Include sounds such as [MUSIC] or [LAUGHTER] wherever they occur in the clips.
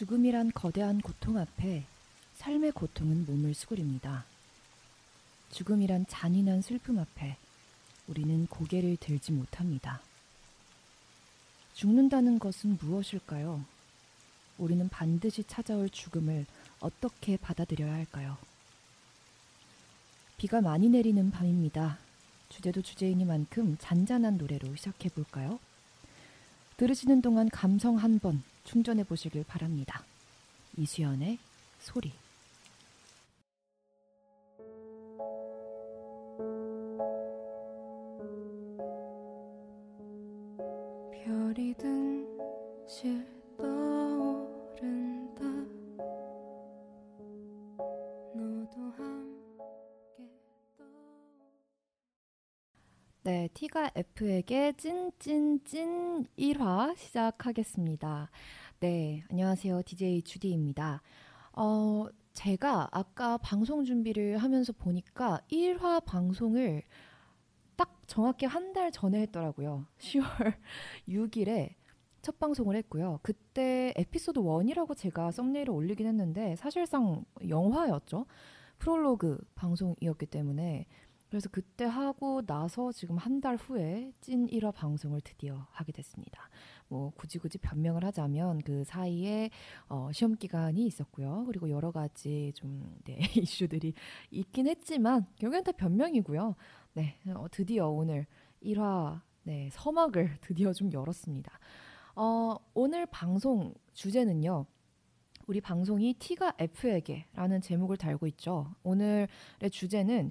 죽음이란 거대한 고통 앞에 삶의 고통은 몸을 수그립니다. 죽음이란 잔인한 슬픔 앞에 우리는 고개를 들지 못합니다. 죽는다는 것은 무엇일까요? 우리는 반드시 찾아올 죽음을 어떻게 받아들여야 할까요? 비가 많이 내리는 밤입니다. 주제도 주제이니만큼 잔잔한 노래로 시작해 볼까요? 들으시는 동안 감성 한 번 충전해 보시길 바랍니다. 이수연의 소리. T가 F에게 찐찐찐 1화 시작하겠습니다. 네, 안녕하세요. DJ 주디입니다. 어, 제가 아까 방송 준비를 하면서 보니까 1화 방송을 딱 정확히 한 달 전에 했더라고요. [LAUGHS] 10월 6일에 첫 방송을 했고요. 그때 에피소드 1이라고 제가 썸네일을 올리긴 했는데 사실상 영화였죠. 프롤로그 방송이었기 때문에 그래서 그때 하고 나서 지금 한 달 후에 찐 1화 방송을 드디어 하게 됐습니다. 뭐 굳이 굳이 변명을 하자면 그 사이에 어, 시험 기간이 있었고요. 그리고 여러 가지 좀 네, [LAUGHS] 이슈들이 있긴 했지만 결국엔 다 변명이고요. 네, 어, 드디어 오늘 1화 네, 서막을 [LAUGHS] 드디어 좀 열었습니다. 어, 오늘 방송 주제는요. 우리 방송이 T가 F에게라는 제목을 달고 있죠. 오늘의 주제는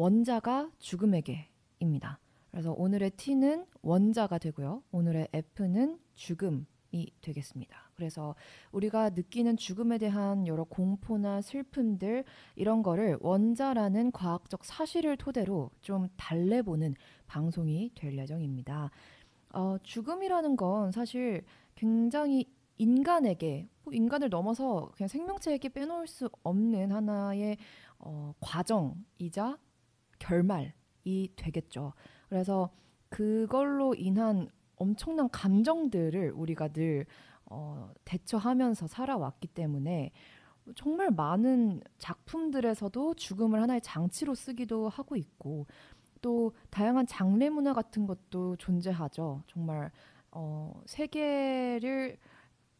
원자가 죽음에게입니다. 그래서 오늘의 T는 원자가 되고요. 오늘의 F는 죽음이 되겠습니다. 그래서 우리가 느끼는 죽음에 대한 여러 공포나 슬픔들 이런 거를 원자라는 과학적 사실을 토대로 좀 달래보는 방송이 될 예정입니다. 어, 죽음이라는 건 사실 굉장히 인간에게 뭐 인간을 넘어서 그냥 생명체에게 빼놓을 수 없는 하나의 어, 과정이자 결말이 되겠죠. 그래서 그걸로 인한 엄청난 감정들을 우리가 늘 어, 대처하면서 살아왔기 때문에 정말 많은 작품들에서도 죽음을 하나의 장치로 쓰기도 하고 있고 또 다양한 장례 문화 같은 것도 존재하죠. 정말 어, 세계를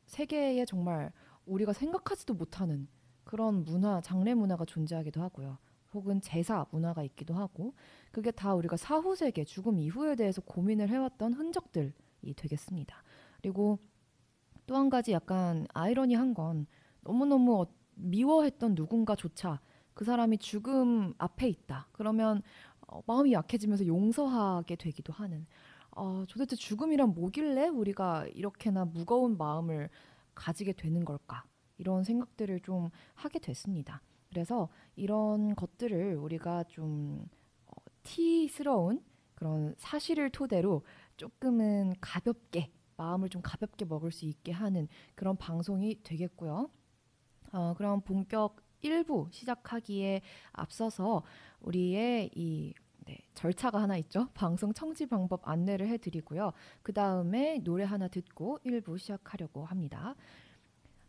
세계에 정말 우리가 생각하지도 못하는 그런 문화, 장례 문화가 존재하기도 하고요. 혹은 제사 문화가 있기도 하고 그게 다 우리가 사후 세계, 죽음 이후에 대해서 고민을 해왔던 흔적들이 되겠습니다. 그리고 또 한 가지 약간 아이러니한 건 너무너무 어- 미워했던 누군가조차 그 사람이 죽음 앞에 있다. 그러면 어, 마음이 약해지면서 용서하게 되기도 하는. 어, 도대체 죽음이란 뭐길래 우리가 이렇게나 무거운 마음을 가지게 되는 걸까? 이런 생각들을 좀 하게 됐습니다. 그래서 이런 것들을 우리가 좀 어, 티스러운 그런 사실을 토대로 조금은 가볍게 마음을 좀 가볍게 먹을 수 있게 하는 그런 방송이 되겠고요. 어, 그럼 본격 1부 시작하기에 앞서서 우리의 이 네, 절차가 하나 있죠. 방송 청취 방법 안내를 해드리고요. 그 다음에 노래 하나 듣고 1부 시작하려고 합니다.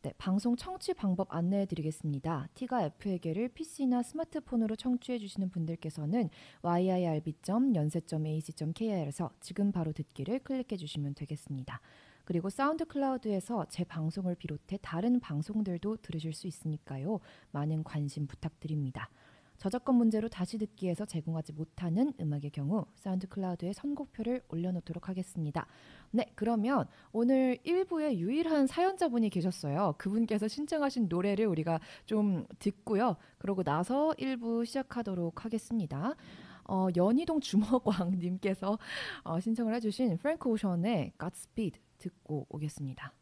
네, 방송 청취 방법 안내해 드리겠습니다. T가 F에게를 PC나 스마트폰으로 청취해 주시는 분들께서는 yirb.연세.ac.kr에서 지금 바로 듣기를 클릭해 주시면 되겠습니다. 그리고 사운드 클라우드에서 제 방송을 비롯해 다른 방송들도 들으실 수 있으니까요. 많은 관심 부탁드립니다. 저작권 문제로 다시 듣기에서 제공하지 못하는 음악의 경우 사운드 클라우드에 선곡표를 올려놓도록 하겠습니다. 네, 그러면 오늘 1부에 유일한 사연자분이 계셨어요. 그분께서 신청하신 노래를 우리가 좀 듣고요. 그러고 나서 1부 시작하도록 하겠습니다. 어, 연희동 주먹왕님께서 어, 신청을 해주신 프랭크 오션의 Godspeed 듣고 오겠습니다.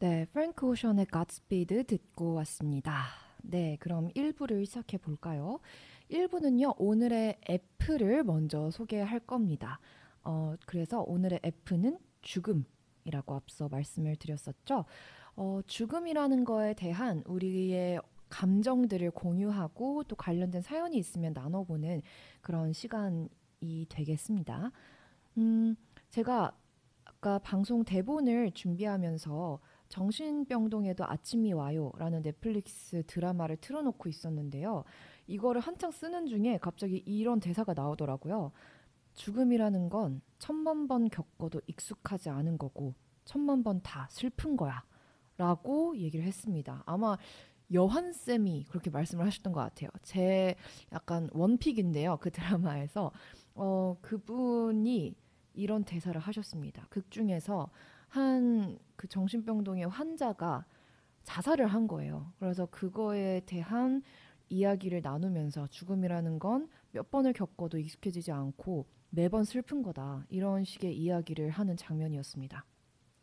네, 프랭크 오션의 Godspeed 듣고 왔습니다. 네, 그럼 1부를 시작해 볼까요? 1부는요, 오늘의 F를 먼저 소개할 겁니다. 어, 그래서 오늘의 F는 죽음, 죽음이라고 앞서 말씀을 드렸었죠. 어, 죽음이라는 거에 대한 우리의 감정들을 공유하고 또 관련된 사연이 있으면 나눠보는 그런 시간이 되겠습니다. 음, 제가 아까 방송 대본을 준비하면서 정신병동에도 아침이 와요라는 넷플릭스 드라마를 틀어놓고 있었는데요. 이거를 한창 쓰는 중에 갑자기 이런 대사가 나오더라고요. 죽음이라는 건 천만 번 겪어도 익숙하지 않은 거고 천만 번 다 슬픈 거야. 라고 얘기를 했습니다. 아마 여환 쌤이 그렇게 말씀을 하셨던 것 같아요. 제 약간 원픽인데요. 그 드라마에서 어, 그분이 이런 대사를 하셨습니다. 극 중에서 한 그 정신병동의 환자가 자살을 한 거예요. 그래서 그거에 대한 이야기를 나누면서 죽음이라는 건 몇 번을 겪어도 익숙해지지 않고 매번 슬픈 거다. 이런 식의 이야기를 하는 장면이었습니다.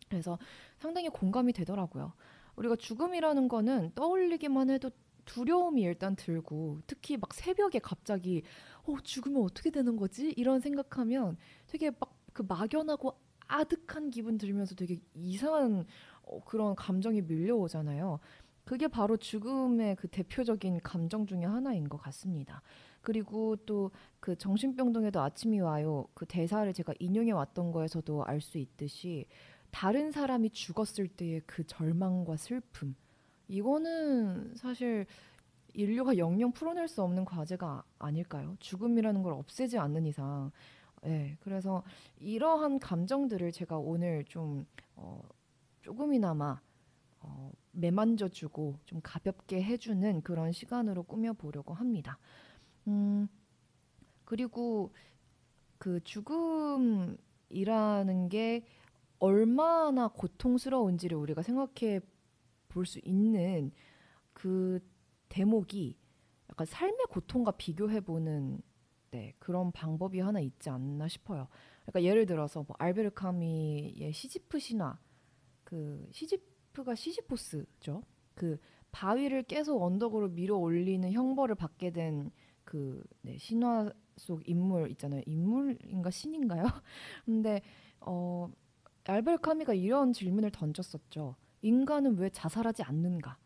그래서 상당히 공감이 되더라고요. 우리가 죽음이라는 거는 떠올리기만 해도 두려움이 일단 들고 특히 막 새벽에 갑자기 어 죽으면 어떻게 되는 거지 이런 생각하면 되게 막 그 막연하고 아득한 기분 들면서 되게 이상한 어, 그런 감정이 밀려오잖아요. 그게 바로 죽음의 그 대표적인 감정 중에 하나인 것 같습니다. 그리고 또 그 정신병동에도 아침이 와요. 그 대사를 제가 인용해 왔던 거에서도 알 수 있듯이 다른 사람이 죽었을 때의 그 절망과 슬픔. 이거는 사실 인류가 영영 풀어낼 수 없는 과제가 아닐까요? 죽음이라는 걸 없애지 않는 이상. 네, 그래서 이러한 감정들을 제가 오늘 좀 어, 조금이나마 어, 매만져주고 좀 가볍게 해주는 그런 시간으로 꾸며보려고 합니다. 음, 그리고 그 죽음이라는 게 얼마나 고통스러운지를 우리가 생각해 볼 수 있는 그 대목이 약간 삶의 고통과 비교해 보는 네, 그런 방법이 하나 있지 않나 싶어요. 그러니까 예를 들어서 뭐 알베르 카미의 시지프 신화 그 시지프가 시지포스죠. 그 바위를 계속 언덕으로 밀어 올리는 형벌을 받게 된그 네, 신화 속 인물 있잖아요. 인물인가 신인가요? [LAUGHS] 근데 어 알베르 카미가 이런 질문을 던졌었죠. 인간은 왜 자살하지 않는가?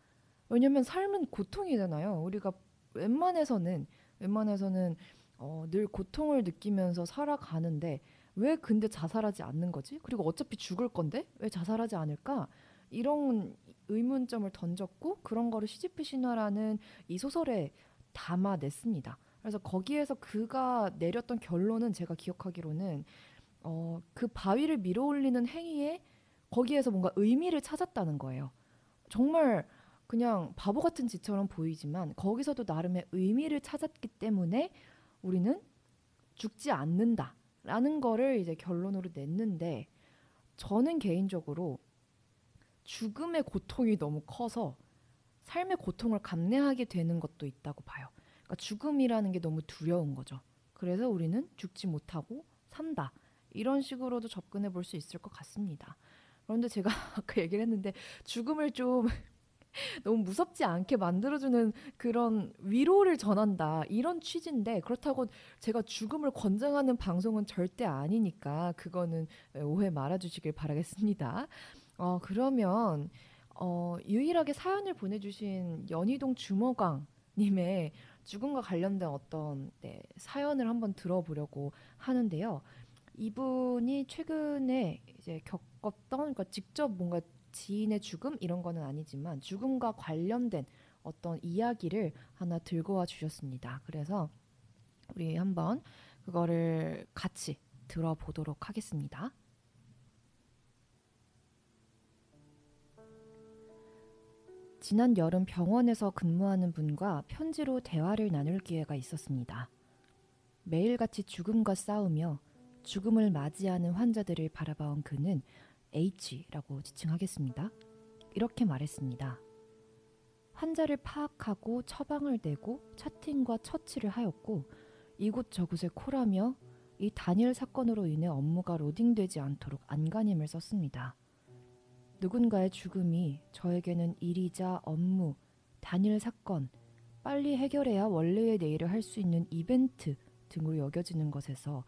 왜냐면 삶은 고통이잖아요. 우리가 웬만해서는 웬만해서는 어, 늘 고통을 느끼면서 살아가는데 왜 근데 자살하지 않는 거지? 그리고 어차피 죽을 건데 왜 자살하지 않을까? 이런 의문점을 던졌고 그런 거를 시지프 신화라는 이 소설에 담아냈습니다. 그래서 거기에서 그가 내렸던 결론은 제가 기억하기로는 어, 그 바위를 밀어올리는 행위에 거기에서 뭔가 의미를 찾았다는 거예요. 정말 그냥 바보 같은 짓처럼 보이지만 거기서도 나름의 의미를 찾았기 때문에 우리는 죽지 않는다라는 거를 이제 결론으로 냈는데 저는 개인적으로 죽음의 고통이 너무 커서 삶의 고통을 감내하게 되는 것도 있다고 봐요. 그러니까 죽음이라는 게 너무 두려운 거죠. 그래서 우리는 죽지 못하고 산다. 이런 식으로도 접근해 볼 수 있을 것 같습니다. 그런데 제가 [LAUGHS] 아까 얘기를 했는데 죽음을 좀 [LAUGHS] 너무 무섭지 않게 만들어주는 그런 위로를 전한다 이런 취지인데 그렇다고 제가 죽음을 권장하는 방송은 절대 아니니까 그거는 오해 말아주시길 바라겠습니다. 어 그러면 어 유일하게 사연을 보내주신 연희동 주모광님의 죽음과 관련된 어떤 네, 사연을 한번 들어보려고 하는데요. 이분이 최근에 이제 겪었던 그러니까 직접 뭔가 지인의 죽음 이런 거는 아니지만 죽음과 관련된 어떤 이야기를 하나 들고 와 주셨습니다. 그래서 우리 한번 그거를 같이 들어보도록 하겠습니다. 지난 여름 병원에서 근무하는 분과 편지로 대화를 나눌 기회가 있었습니다. 매일같이 죽음과 싸우며 죽음을 맞이하는 환자들을 바라봐온 그는 H라고 지칭하겠습니다. 이렇게 말했습니다. 환자를 파악하고 처방을 내고 차팅과 처치를 하였고 이곳저곳에 콜하며 이 단일 사건으로 인해 업무가 로딩되지 않도록 안간힘을 썼습니다. 누군가의 죽음이 저에게는 일이자 업무, 단일 사건, 빨리 해결해야 원래의 내일을 할 수 있는 이벤트 등으로 여겨지는 것에서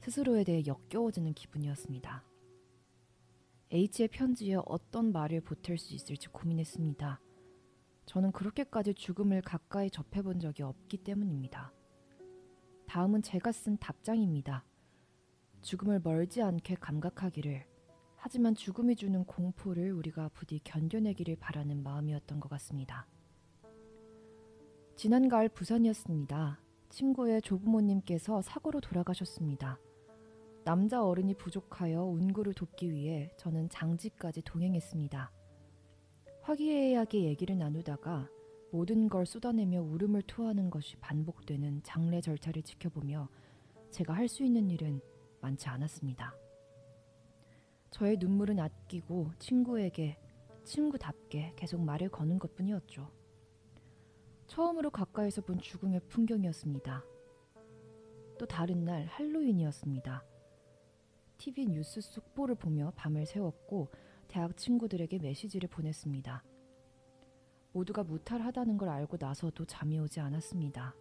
스스로에 대해 역겨워지는 기분이었습니다. H의 편지에 어떤 말을 보탤 수 있을지 고민했습니다. 저는 그렇게까지 죽음을 가까이 접해본 적이 없기 때문입니다. 다음은 제가 쓴 답장입니다. 죽음을 멀지 않게 감각하기를, 하지만 죽음이 주는 공포를 우리가 부디 견뎌내기를 바라는 마음이었던 것 같습니다. 지난 가을 부산이었습니다. 친구의 조부모님께서 사고로 돌아가셨습니다. 남자 어른이 부족하여 운구를 돕기 위해 저는 장지까지 동행했습니다. 화기애애하게 얘기를 나누다가 모든 걸 쏟아내며 울음을 토하는 것이 반복되는 장례 절차를 지켜보며 제가 할 수 있는 일은 많지 않았습니다. 저의 눈물은 아끼고 친구에게 친구답게 계속 말을 거는 것 뿐이었죠. 처음으로 가까이서 본 죽음의 풍경이었습니다. 또 다른 날 할로윈이었습니다. TV 뉴스 속보를 보며 밤을 새웠고 대학 친구들에게 메시지를 보냈습니다. 모두가 무탈하다는 걸 알고 나서도 잠이 오지 않았습니다.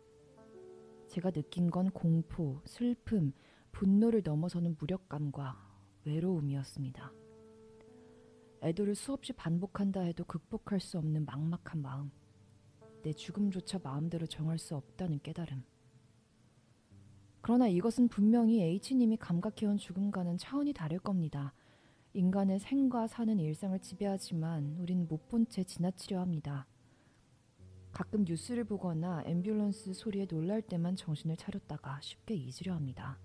제가 느낀 건 공포, 슬픔, 분노를 넘어서는 무력감과 외로움이었습니다. 애도를 수없이 반복한다 해도 극복할 수 없는 막막한 마음. 내 죽음조차 마음대로 정할 수 없다는 깨달음. 그러나 이것은 분명히 H님이 감각해온 죽음과는 차원이 다를 겁니다. 인간의 생과 사는 일상을 지배하지만 우린 못 본 채 지나치려 합니다. 가끔 뉴스를 보거나 앰뷸런스 소리에 놀랄 때만 정신을 차렸다가 쉽게 잊으려 합니다.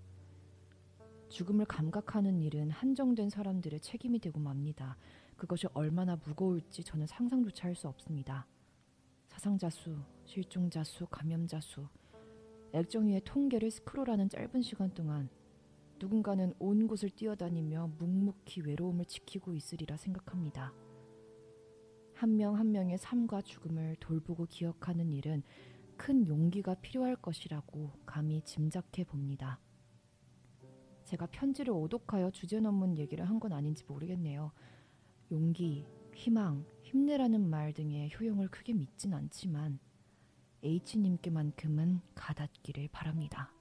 죽음을 감각하는 일은 한정된 사람들의 책임이 되고 맙니다. 그것이 얼마나 무거울지 저는 상상조차 할 수 없습니다. 사상자 수, 실종자 수, 감염자 수, 액정위의 통계를 스크롤하는 짧은 시간 동안 누군가는 온 곳을 뛰어다니며 묵묵히 외로움을 지키고 있으리라 생각합니다. 한명한 명의 삶과 죽음을 돌보고 기억하는 일은 큰 용기가 필요할 것이라고 감히 짐작해 봅니다. 제가 편지를 오독하여 주제 넘은 얘기를 한 건 아닌지 모르겠네요. 용기, 희망, 힘내라는 말 등의 효용을 크게 믿진 않지만 H님께만큼은 가닿기를 바랍니다.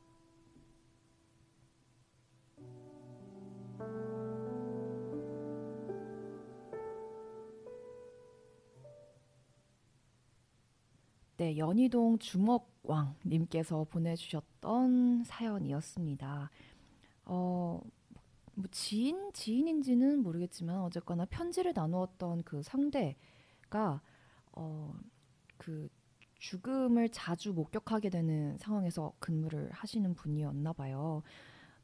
네, 연희동 주먹왕님께서 보내주셨던 사연이었습니다. 어, 뭐 지인 지인인지는 모르겠지만 어쨌거나 편지를 나누었던 그 상대가 어, 그 죽음을 자주 목격하게 되는 상황에서 근무를 하시는 분이었나 봐요.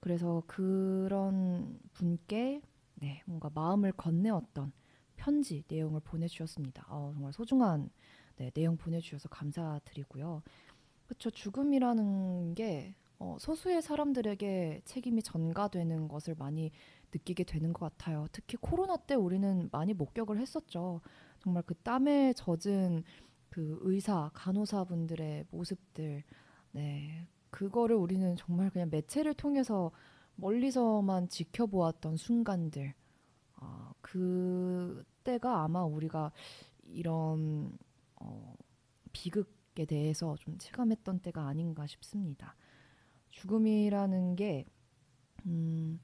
그래서 그런 분께 네, 뭔가 마음을 건네었던 편지 내용을 보내주셨습니다. 어, 정말 소중한 네, 내용 보내주셔서 감사드리고요. 그렇죠. 죽음이라는 게 어, 소수의 사람들에게 책임이 전가되는 것을 많이 느끼게 되는 것 같아요. 특히 코로나 때 우리는 많이 목격을 했었죠. 정말 그 땀에 젖은 그 의사, 간호사분들의 모습들, 네, 그거를 우리는 정말 그냥 매체를 통해서 멀리서만 지켜보았던 순간들, 어, 그때가 아마 우리가 이런 어, 비극에 대해서 좀 체감했던 때가 아닌가 싶습니다. 죽음이라는 게 음,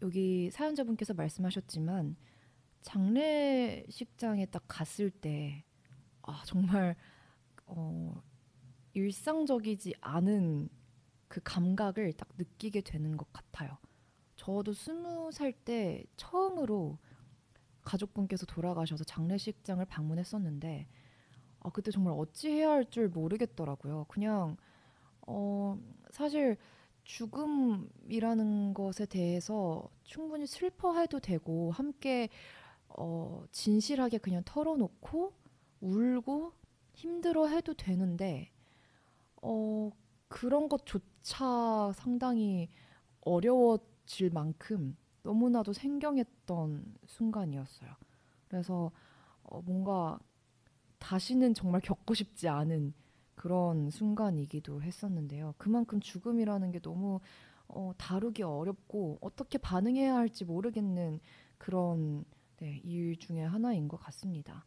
여기 사연자분께서 말씀하셨지만 장례식장에 딱 갔을 때 아, 정말 어, 일상적이지 않은 그 감각을 딱 느끼게 되는 것 같아요. 저도 스무 살 때 처음으로 가족분께서 돌아가셔서 장례식장을 방문했었는데 아, 그때 정말 어찌 해야 할 줄 모르겠더라고요. 그냥 어, 사실 죽음이라는 것에 대해서 충분히 슬퍼해도 되고 함께 어, 진실하게 그냥 털어놓고 울고 힘들어 해도 되는데 어, 그런 것조차 상당히 어려워질 만큼 너무나도 생경했던 순간이었어요. 그래서 어, 뭔가 다시는 정말 겪고 싶지 않은 그런 순간이기도 했었는데요. 그만큼 죽음이라는 게 너무 어, 다루기 어렵고 어떻게 반응해야 할지 모르겠는 그런 네, 일 중에 하나인 것 같습니다.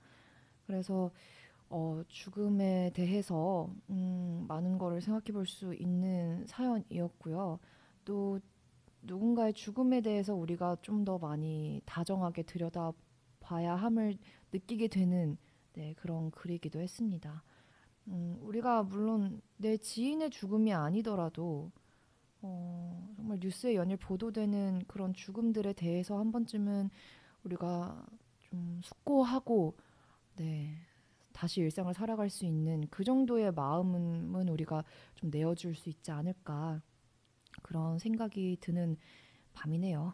그래서 어, 죽음에 대해서 음, 많은 거를 생각해 볼 수 있는 사연이었고요. 또 누군가의 죽음에 대해서 우리가 좀 더 많이 다정하게 들여다 봐야 함을 느끼게 되는 네, 그런 글이기도 했습니다. 음, 우리가 물론 내 지인의 죽음이 아니더라도 어, 정말 뉴스에 연일 보도되는 그런 죽음들에 대해서 한 번쯤은 우리가 좀 숙고하고 네, 다시 일상을 살아갈 수 있는 그 정도의 마음은 우리가 좀 내어줄 수 있지 않을까 그런 생각이 드는 밤이네요.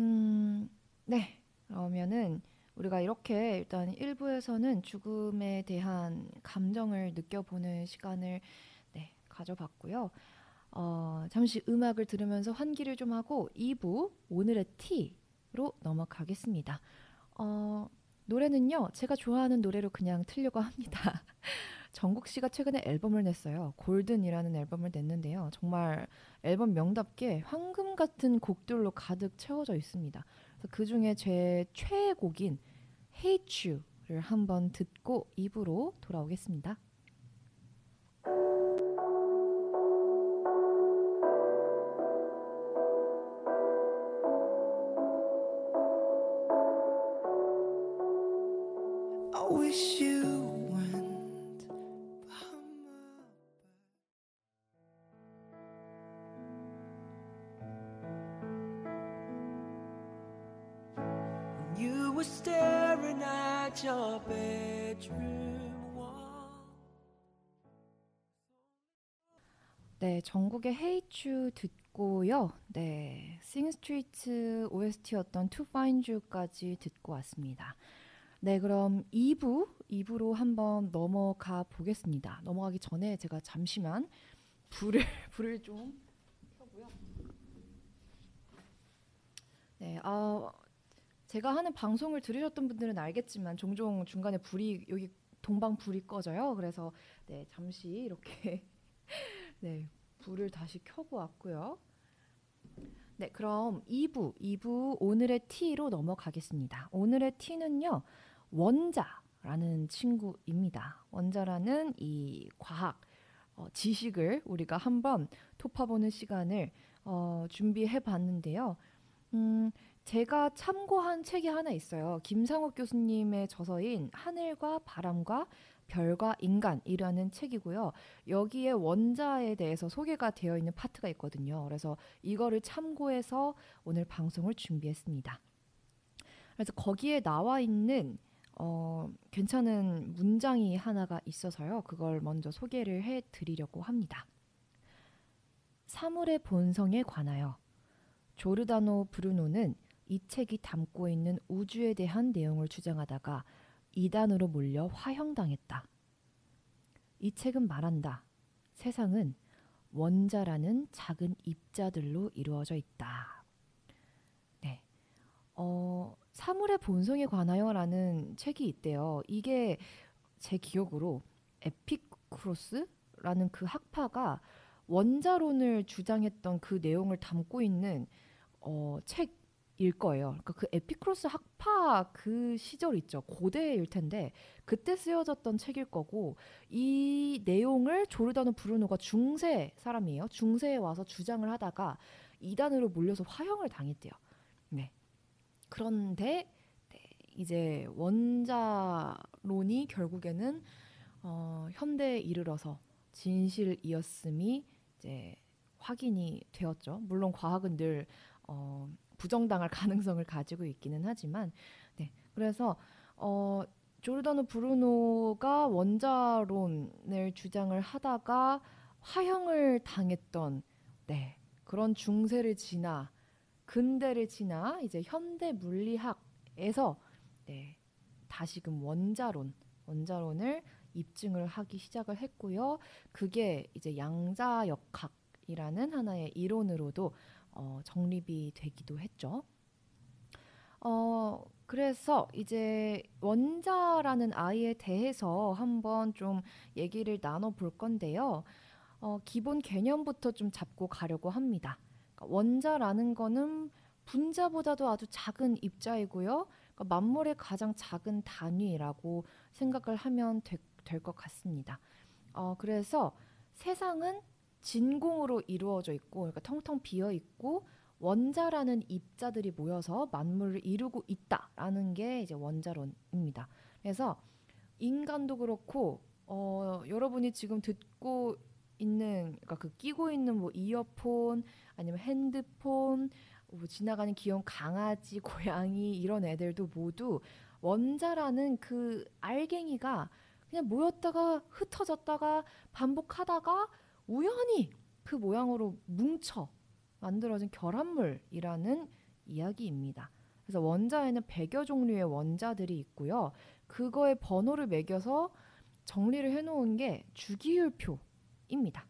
음, 네. 그러면은 우리가 이렇게 일단 1부에서는 죽음에 대한 감정을 느껴보는 시간을 네, 가져봤고요. 어, 잠시 음악을 들으면서 환기를 좀 하고 2부 오늘의 티로 넘어가겠습니다. 어, 노래는요, 제가 좋아하는 노래로 그냥 틀려고 합니다. [LAUGHS] 정국 씨가 최근에 앨범을 냈어요. 골든이라는 앨범을 냈는데요. 정말 앨범 명답게 황금 같은 곡들로 가득 채워져 있습니다. 그 중에 제 최애 곡인 Hate You를 한번 듣고 입으로 돌아오겠습니다. 전국의 You 듣고요. 네, 싱스트리트 OST였던 Find You까지 듣고 왔습니다. 네, 그럼 2부, 2부로 한번 넘어가 보겠습니다. 넘어가기 전에 제가 잠시만 불을 [LAUGHS] 불을 좀 켜고요. 네, 아 제가 하는 방송을 들으셨던 분들은 알겠지만 종종 중간에 불이 여기 동방 불이 꺼져요. 그래서 네, 잠시 이렇게 [LAUGHS] 네, 불을 다시 켜고 왔고요. 네, 그럼 2부, 2부 오늘의 T로 넘어가겠습니다. 오늘의 T는요, 원자라는 친구입니다. 원자라는 이 과학, 어, 지식을 우리가 한번 톱파보는 시간을 어, 준비해 봤는데요. 음, 제가 참고한 책이 하나 있어요. 김상욱 교수님의 저서인 하늘과 바람과 별과 인간이라는 책이고요. 여기에 원자에 대해서 소개가 되어 있는 파트가 있거든요. 그래서 이거를 참고해서 오늘 방송을 준비했습니다. 그래서 거기에 나와 있는 어, 괜찮은 문장이 하나가 있어서요. 그걸 먼저 소개를 해 드리려고 합니다. 사물의 본성에 관하여 조르다노 브루노는 이 책이 담고 있는 우주에 대한 내용을 주장하다가 이단으로 몰려 화형당했다. 이 책은 말한다. 세상은 원자라는 작은 입자들로 이루어져 있다. 네. 어, 사물의 본성에 관하여라는 책이 있대요. 이게 제 기억으로 에피쿠로스라는 그 학파가 원자론을 주장했던 그 내용을 담고 있는 어, 책 일 거예요. 그러니까 그 에피크로스 학파 그 시절 있죠. 고대일 텐데 그때 쓰여졌던 책일 거고 이 내용을 조르다노 브루노가 중세 사람이에요. 중세에 와서 주장을 하다가 이단으로 몰려서 화형을 당했대요. 네. 그런데 네, 이제 원자론이 결국에는 어, 현대에 이르러서 진실이었음이 이제 확인이 되었죠. 물론 과학은 늘 어, 부정당할 [LAUGHS] 가능성을 가지고 있기는 하지만, 네. 그래서 어, 조르다노 브루노가 원자론을 주장을 하다가 화형을 당했던 네, 그런 중세를 지나 근대를 지나 이제 현대 물리학에서 네, 다시금 원자론, 원자론을 입증을 하기 시작을 했고요. 그게 이제 양자역학이라는 하나의 이론으로도 어, 정립이 되기도 했죠. 어, 그래서 이제 원자라는 아이에 대해서 한번 좀 얘기를 나눠 볼 건데요. 어, 기본 개념부터 좀 잡고 가려고 합니다. 그러니까 원자라는 거는 분자보다도 아주 작은 입자이고요. 그러니까 만물의 가장 작은 단위라고 생각을 하면 될 것 같습니다. 어, 그래서 세상은 진공으로 이루어져 있고, 그러니까 텅텅 비어 있고, 원자라는 입자들이 모여서 만물을 이루고 있다라는 게 이제 원자론입니다. 그래서 인간도 그렇고 어, 여러분이 지금 듣고 있는 그러니까 그 끼고 있는 뭐 이어폰 아니면 핸드폰 뭐 지나가는 귀여운 강아지, [LAUGHS] 고양이 이런 애들도 모두 원자라는 그 알갱이가 그냥 모였다가 흩어졌다가 반복하다가 우연히 그 모양으로 뭉쳐 만들어진 결합물이라는 이야기입니다. 그래서 원자에는 100여 종류의 원자들이 있고요. 그거의 번호를 매겨서 정리를 해놓은 게 주기율표입니다.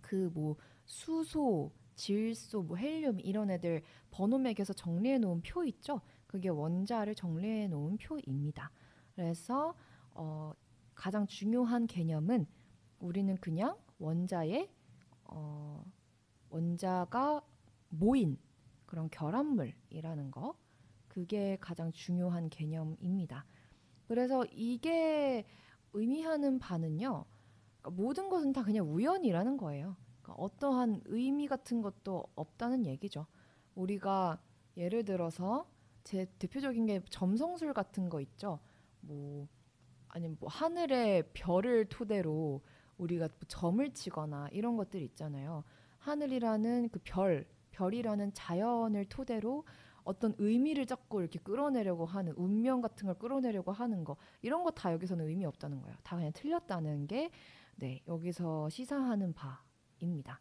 그 뭐 수소, 질소, 뭐 헬륨 이런 애들 번호 매겨서 정리해 놓은 표 있죠? 그게 원자를 정리해 놓은 표입니다. 그래서 어, 가장 중요한 개념은 우리는 그냥 원자의 어, 원자가 모인 그런 결합물이라는 거 그게 가장 중요한 개념입니다. 그래서 이게 의미하는 바는요. 그러니까 모든 것은 다 그냥 우연이라는 거예요. 그러니까 어떠한 의미 같은 것도 없다는 얘기죠. 우리가 예를 들어서 제 대표적인 게 점성술 같은 거 있죠. 뭐 아니면 뭐 하늘의 별을 토대로 우리가 뭐 점을 치거나 이런 것들 있잖아요. 하늘이라는 그 별, 별이라는 자연을 토대로 어떤 의미를 잡고 이렇게 끌어내려고 하는 운명 같은 걸 끌어내려고 하는 거 이런 거 다 여기서는 의미 없다는 거예요. 다 그냥 틀렸다는 게 네, 여기서 시사하는 바입니다.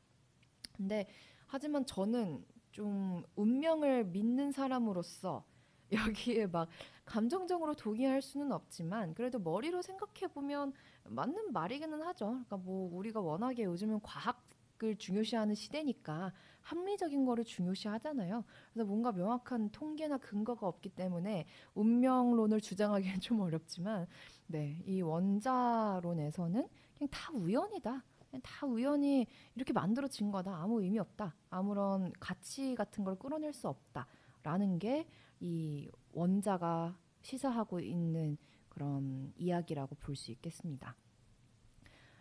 근데 하지만 저는 좀 운명을 믿는 사람으로서 [LAUGHS] 여기에 막 감정적으로 동의할 수는 없지만 그래도 머리로 생각해 보면 맞는 말이기는 하죠. 그러니까 뭐 우리가 워낙에 요즘은 과학 을 중요시하는 시대니까 합리적인 거를 중요시하잖아요. 그래서 뭔가 명확한 통계나 근거가 없기 때문에 운명론을 주장하기는 [LAUGHS] 좀 어렵지만 네, 이 원자론에서는 그냥 다 우연이다. 그냥 다 우연히 이렇게 만들어진 거다. 아무 의미 없다. 아무런 가치 같은 걸 끌어낼 수 없다 라는 게 이 원자가 시사하고 있는 그런 이야기라고 볼 수 있겠습니다.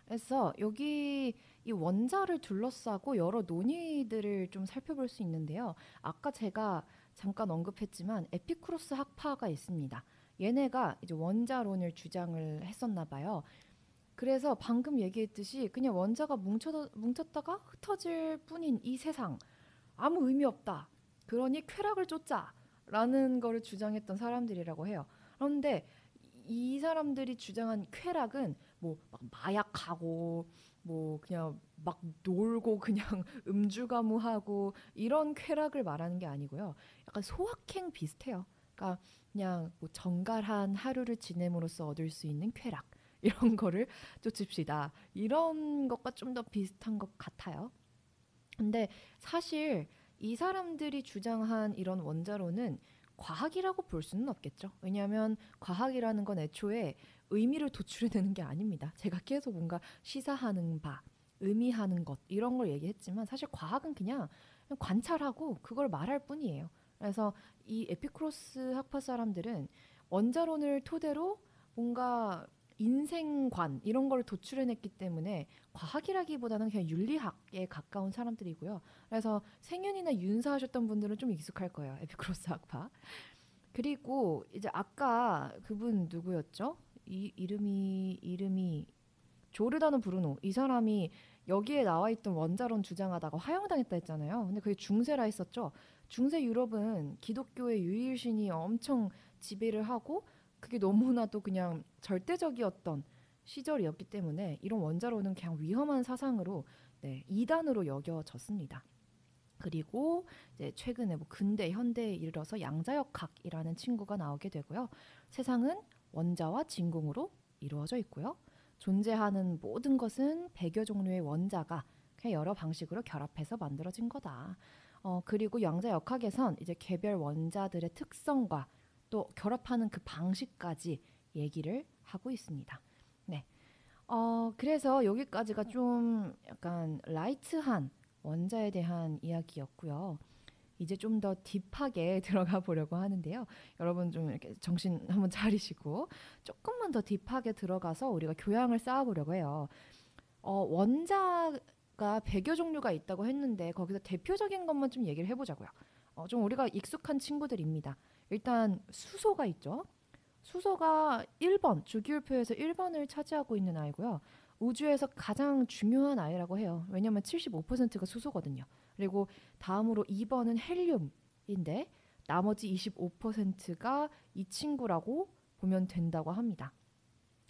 그래서 여기 이 원자를 둘러싸고 여러 논의들을 좀 살펴볼 수 있는데요. 아까 제가 잠깐 언급했지만 에피쿠로스 학파가 있습니다. 얘네가 이제 원자론을 주장을 했었나 봐요. 그래서 방금 얘기했듯이 그냥 원자가 뭉쳐, 뭉쳤다가 흩어질 뿐인 이 세상 아무 의미 없다. 그러니 쾌락을 쫓자 라는 거를 주장했던 사람들이라고 해요. 그런데 이 사람들이 주장한 쾌락은 뭐 막 마약하고 뭐 그냥 막 놀고 그냥 [LAUGHS] 음주 가무하고 이런 쾌락을 말하는 게 아니고요. 약간 소확행 비슷해요. 그러니까 그냥 뭐 정갈한 하루를 지냄으로써 얻을 수 있는 쾌락 [LAUGHS] 이런 거를 쫓읍시다. 이런 것과 좀 더 비슷한 것 같아요. 근데 사실 이 사람들이 주장한 이런 원자로는 과학이라고 볼 수는 없겠죠. 왜냐하면 과학이라는 건 애초에 의미를 도출해내는 게 아닙니다. 제가 계속 뭔가 시사하는 바, 의미하는 것 이런 걸 얘기했지만 사실 과학은 그냥 관찰하고 그걸 말할 뿐이에요. 그래서 이 에피크로스 학파 사람들은 원자론을 토대로 뭔가 인생관 이런 걸 도출해냈기 때문에 과학이라기보다는 그냥 윤리학에 가까운 사람들이고요. 그래서 생윤이나 윤사하셨던 분들은 좀 익숙할 거예요. 에피크로스 학파. 그리고 이제 아까 그분 누구였죠? 이 이름이 이름이 조르다노 브루노 이 사람이 여기에 나와 있던 원자론 주장하다가 화형당했다 했잖아요. 근데 그게 중세라 했었죠. 중세 유럽은 기독교의 유일신이 엄청 지배를 하고 그게 너무나도 그냥 절대적이었던 시절이었기 때문에 이런 원자론은 그냥 위험한 사상으로 네, 이단으로 여겨졌습니다. 그리고 이제 최근에 뭐 근대 현대에 이르러서 양자역학이라는 친구가 나오게 되고요. 세상은 원자와 진공으로 이루어져 있고요. 존재하는 모든 것은 백여 종류의 원자가 그냥 여러 방식으로 결합해서 만들어진 거다. 어, 그리고 양자역학에선 이제 개별 원자들의 특성과 또 결합하는 그 방식까지 얘기를 하고 있습니다. 네. 어, 그래서 여기까지가 좀 약간 light한 원자에 대한 이야기였고요. 이제 좀 더 deep하게 [LAUGHS] 들어가 보려고 하는데요. 여러분 좀 이렇게 정신 한번 차리시고 조금만 더 딥하게 들어가서 우리가 교양을 쌓아보려고 해요. 어, 원자 가 100여 종류가 있다고 했는데 거기서 대표적인 것만 좀 얘기를 해보자고요. 어, 좀 우리가 익숙한 친구들입니다. 일단 수소가 있죠. 수소가 1번 주기율표에서 1번을 차지하고 있는 아이고요. 우주에서 가장 중요한 아이라고 해요. 왜냐하면 75%가 수소거든요. 그리고 다음으로 2번은 헬륨인데 나머지 25%가 이 친구라고 보면 된다고 합니다.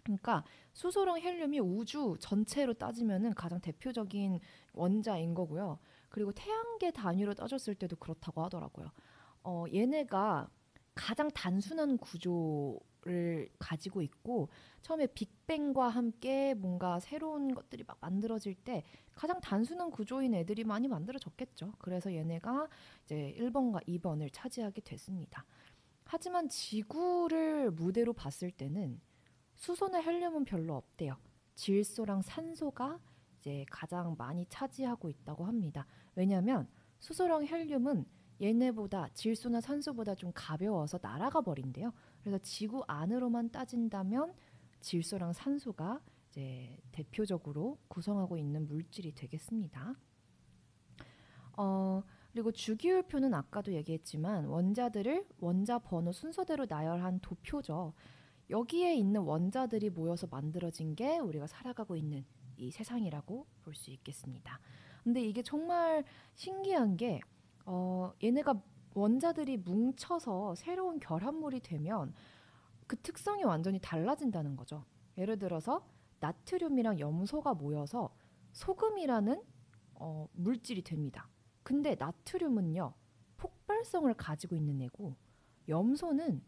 그러니까 수소랑 헬륨이 우주 전체로 따지면은 가장 대표적인 원자인 거고요. 그리고 태양계 단위로 따졌을 때도 그렇다고 하더라고요. 어, 얘네가 가장 단순한 구조를 가지고 있고 처음에 빅뱅과 함께 뭔가 새로운 것들이 막 만들어질 때 가장 단순한 구조인 애들이 많이 만들어졌겠죠. 그래서 얘네가 이제 1번과 2번을 차지하게 됐습니다. 하지만 지구를 무대로 봤을 때는 수소나 헬륨은 별로 없대요. 질소랑 산소가 이제 가장 많이 차지하고 있다고 합니다. 왜냐하면 수소랑 헬륨은 얘네보다 질소나 산소보다 좀 가벼워서 날아가 버린대요. 그래서 지구 안으로만 따진다면 질소랑 산소가 이제 대표적으로 구성하고 있는 물질이 되겠습니다. 어, 그리고 주기율표는 아까도 얘기했지만 원자들을 원자 번호 순서대로 나열한 도표죠. 여기에 있는 원자들이 모여서 만들어진 게 우리가 살아가고 있는 이 세상이라고 볼 수 있겠습니다. 근데 이게 정말 신기한 게 어, 얘네가 원자들이 뭉쳐서 새로운 결합물이 되면 그 특성이 완전히 달라진다는 거죠. 예를 들어서 나트륨이랑 염소가 모여서 소금이라는 어, 물질이 됩니다. 근데 나트륨은요 폭발성을 가지고 있는 애고 염소는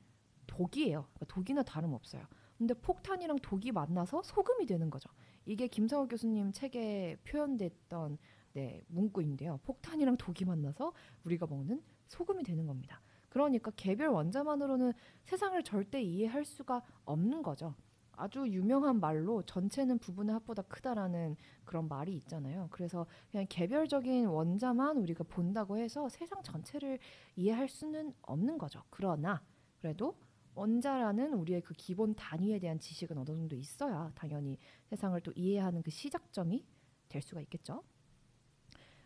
독이에요. 그러니까 독이나 다름없어요. 근데 폭탄이랑 독이 만나서 소금이 되는 거죠. 이게 김상욱 교수님 책에 표현됐던 네, 문구인데요. 폭탄이랑 독이 만나서 우리가 먹는 소금이 되는 겁니다. 그러니까 개별 원자만으로는 세상을 절대 이해할 수가 없는 거죠. 아주 유명한 말로 전체는 부분의 합보다 크다라는 그런 말이 있잖아요. 그래서 그냥 개별적인 원자만 우리가 본다고 해서 세상 전체를 이해할 수는 없는 거죠. 그러나 그래도 원자라는 우리의 그 기본 단위에 대한 지식은 어느 정도 있어야 당연히 세상을 또 이해하는 그 시작점이 될 수가 있겠죠.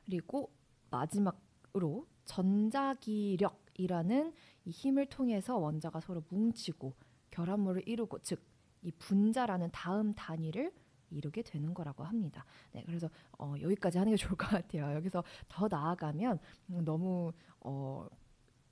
그리고 마지막으로 전자기력이라는 이 힘을 통해서 원자가 서로 뭉치고 결합물을 이루고 즉 이 분자라는 다음 단위를 이루게 되는 거라고 합니다. 네, 그래서 어, 여기까지 하는 게 좋을 것 같아요. 여기서 더 나아가면 너무 어,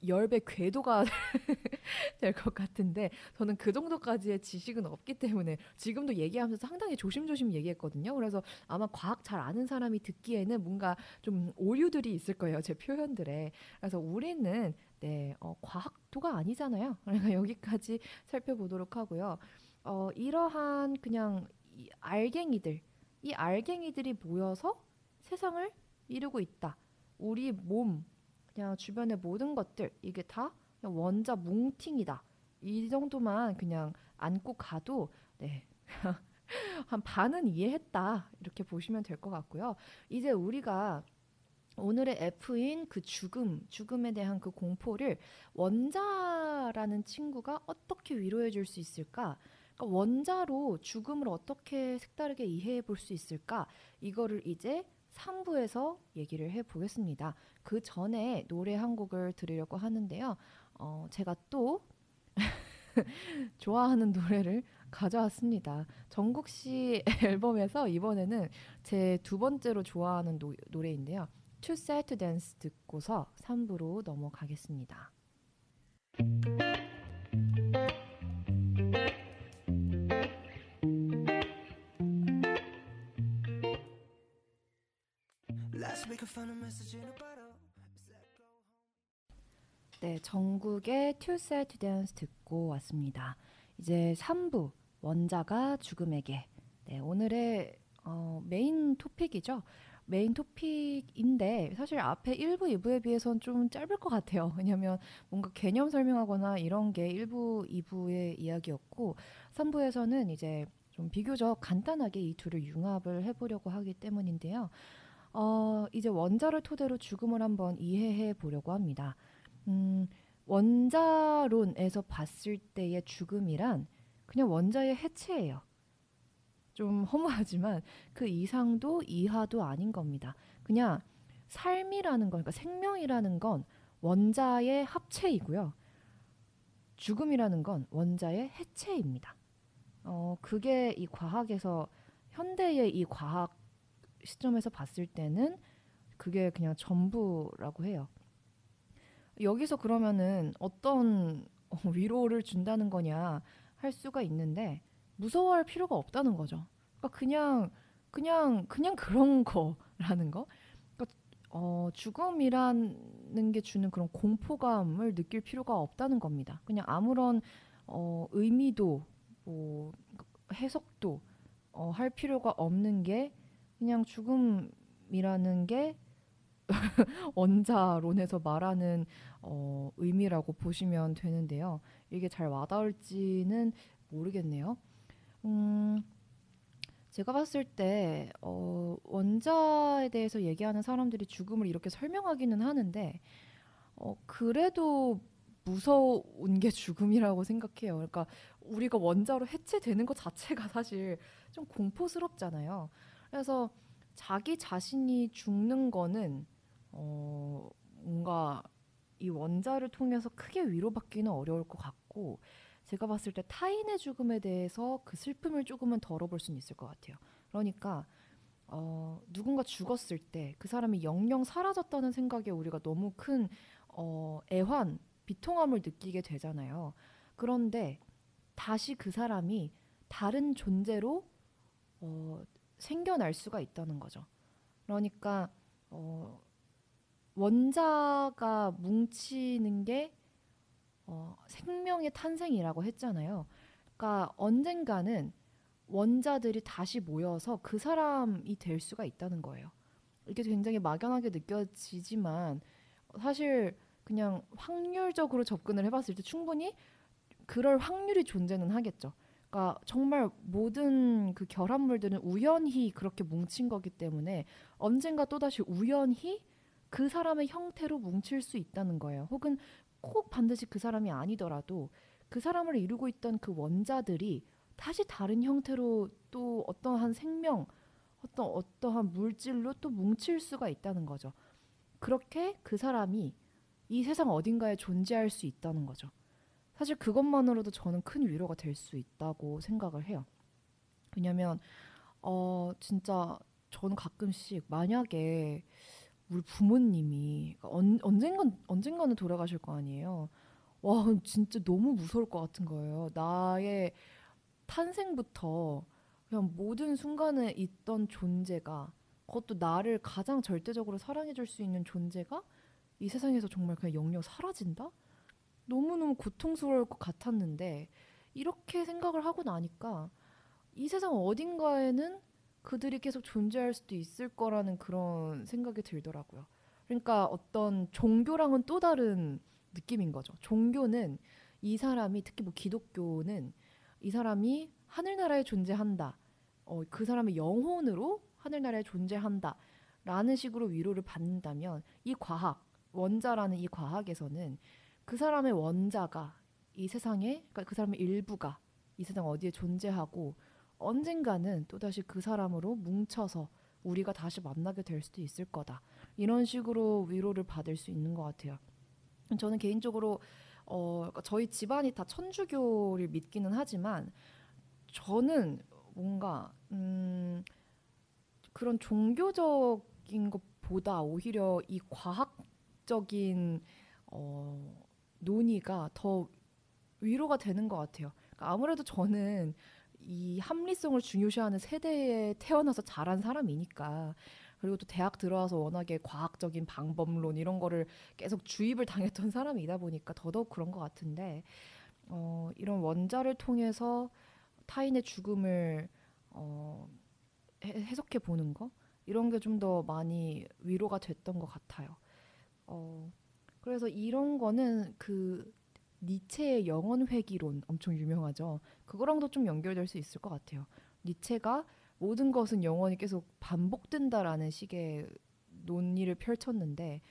열배 궤도가 [LAUGHS] 될 것 같은데 저는 그 정도까지의 지식은 없기 때문에 지금도 얘기하면서 상당히 조심조심 얘기했거든요. 그래서 아마 과학 잘 아는 사람이 듣기에는 뭔가 좀 오류들이 있을 거예요. 제 표현들에. 그래서 우리는 네, 어, 과학도가 아니잖아요. [LAUGHS] 그러니까 여기까지 살펴보도록 하고요. 어, 이러한 그냥 이 알갱이들, 이 알갱이들이 모여서 세상을 이루고 있다. 우리 몸, 그냥 주변의 모든 것들 이게 다 원자 뭉팅이다. 이 정도만 그냥 안고 가도 네. [LAUGHS] 한 반은 이해했다. 이렇게 보시면 될 것 같고요. 이제 우리가 오늘의 F인 그 죽음, 죽음에 대한 그 공포를 원자라는 친구가 어떻게 위로해 줄 수 있을까? 그러니까 원자로 죽음을 어떻게 색다르게 이해해 볼 수 있을까? 이거를 이제 3부에서 얘기를 해 보겠습니다. 그 전에 노래 한 곡을 들으려고 하는데요. 어, 제가 또 [LAUGHS] 좋아하는 노래를 가져왔습니다. 정국 씨 [LAUGHS] 앨범에서 이번에는 제 두 번째로 좋아하는 노, 노래인데요. Too Sad to Dance 듣고서 3부로 넘어가겠습니다. 네, 정국의 to Dance 듣고 왔습니다. 이제 3부 원자가 죽음에게 네, 오늘의 어, 메인 토픽이죠. 메인 토픽인데 사실 앞에 1부, 2부에 비해서는 좀 짧을 것 같아요. 왜냐하면 뭔가 개념 설명하거나 이런 게 1부, 2부의 이야기였고 3부에서는 이제 좀 비교적 간단하게 이 둘을 융합을 해보려고 하기 때문인데요. 어, 이제 원자를 토대로 죽음을 한번 이해해 보려고 합니다. 음, 원자론에서 봤을 때의 죽음이란 그냥 원자의 해체예요. 좀 허무하지만 그 이상도 이하도 아닌 겁니다. 그냥 삶이라는 건, 그러니까 생명이라는 건 원자의 합체이고요. 죽음이라는 건 원자의 해체입니다. 어, 그게 이 과학에서 현대의 이 과학 시점에서 봤을 때는 그게 그냥 전부라고 해요. 여기서 그러면은 어떤 [LAUGHS] 어, 위로를 준다는 거냐 할 수가 있는데 무서워할 필요가 없다는 거죠. 그러니까 그냥 그냥 그냥 그런 [LAUGHS] 거라는 거. 그러니까 어, 죽음이라는 게 주는 그런 공포감을 느낄 필요가 없다는 겁니다. 그냥 아무런 어, 의미도 뭐 해석도 어, 할 필요가 없는 게 그냥 죽음이라는 게 [LAUGHS] 원자론에서 말하는 어, 의미라고 보시면 되는데요. 이게 잘 와닿을지는 모르겠네요. 음, 제가 봤을 때 어, 원자에 대해서 얘기하는 사람들이 죽음을 이렇게 설명하기는 하는데 어, 그래도 무서운 게 죽음이라고 생각해요. 그러니까 우리가 원자로 해체되는 것 자체가 사실 좀 공포스럽잖아요. 그래서 자기 자신이 죽는 거는 어, 뭔가 이 원자를 통해서 크게 위로받기는 어려울 것 같고 제가 봤을 때 타인의 죽음에 대해서 그 슬픔을 조금은 덜어볼 수는 있을 것 같아요. 그러니까 어, 누군가 죽었을 때 그 사람이 영영 사라졌다는 생각에 우리가 너무 큰 어, 애환, 비통함을 느끼게 되잖아요. 그런데 다시 그 사람이 다른 존재로 어, 생겨날 수가 있다는 거죠. 그러니까 어, 원자가 뭉치는 게 어, 생명의 탄생이라고 했잖아요. 그러니까 언젠가는 원자들이 다시 모여서 그 사람이 될 수가 있다는 거예요. 이게 굉장히 막연하게 느껴지지만 사실 그냥 확률적으로 접근을 해봤을 때 충분히 그럴 확률이 존재는 하겠죠. 그러니까 정말 모든 그 결합물들은 우연히 그렇게 뭉친 거기 때문에 언젠가 또다시 우연히 그 사람의 형태로 뭉칠 수 있다는 거예요. 혹은 꼭 반드시 그 사람이 아니더라도 그 사람을 이루고 있던 그 원자들이 다시 다른 형태로 또 어떠한 생명, 어떤 어떠한 물질로 또 뭉칠 수가 있다는 거죠. 그렇게 그 사람이 이 세상 어딘가에 존재할 수 있다는 거죠. 사실 그것만으로도 저는 큰 위로가 될 수 있다고 생각을 해요. 왜냐면 어 진짜 저는 가끔씩 만약에 우리 부모님이 언, 언젠간 언젠가는 돌아가실 거 아니에요. 와 진짜 너무 무서울 것 같은 거예요. 나의 탄생부터 그냥 모든 순간에 있던 존재가 그것도 나를 가장 절대적으로 사랑해줄 수 있는 존재가 이 세상에서 정말 그냥 영영 사라진다? 너무너무 고통스러울 것 같았는데 이렇게 생각을 하고 나니까 이 세상 어딘가에는 그들이 계속 존재할 수도 있을 거라는 그런 생각이 들더라고요. 그러니까 어떤 종교랑은 또 다른 느낌인 거죠. 종교는 이 사람이 특히 뭐 기독교는 이 사람이 하늘나라에 존재한다. 어, 그 사람의 영혼으로 하늘나라에 존재한다. 라는 식으로 위로를 받는다면 이 과학, 원자라는 이 과학에서는 그 사람의 원자가 이 세상에 그러니까 그 사람의 일부가 이 세상 어디에 존재하고 언젠가는 또다시 그 사람으로 뭉쳐서 우리가 다시 만나게 될 수도 있을 거다. 이런 식으로 위로를 받을 수 있는 것 같아요. 저는 개인적으로 어, 그러니까 저희 집안이 다 천주교를 믿기는 하지만 저는 뭔가 음, 그런 종교적인 것보다 오히려 이 과학적인 어, 논의가 더 위로가 되는 것 같아요. 그러니까 아무래도 저는 이 합리성을 중요시하는 세대에 태어나서 자란 사람이니까 그리고 또 대학 들어와서 워낙에 과학적인 방법론 이런 거를 계속 주입을 당했던 [LAUGHS] 사람이다 보니까 더더욱 그런 것 같은데 어, 이런 원자를 통해서 타인의 죽음을 어, 해, 석해 보는 거 이런 게 좀 더 많이 위로가 됐던 것 같아요. 어, 그래서 이런 거는 그 니체의 영원 회귀론 엄청 유명하죠. 그거랑도 좀 연결될 수 있을 것 같아요. 니체가 모든 것은 영원히 계속 반복된다라는 식의 논의를 펼쳤는데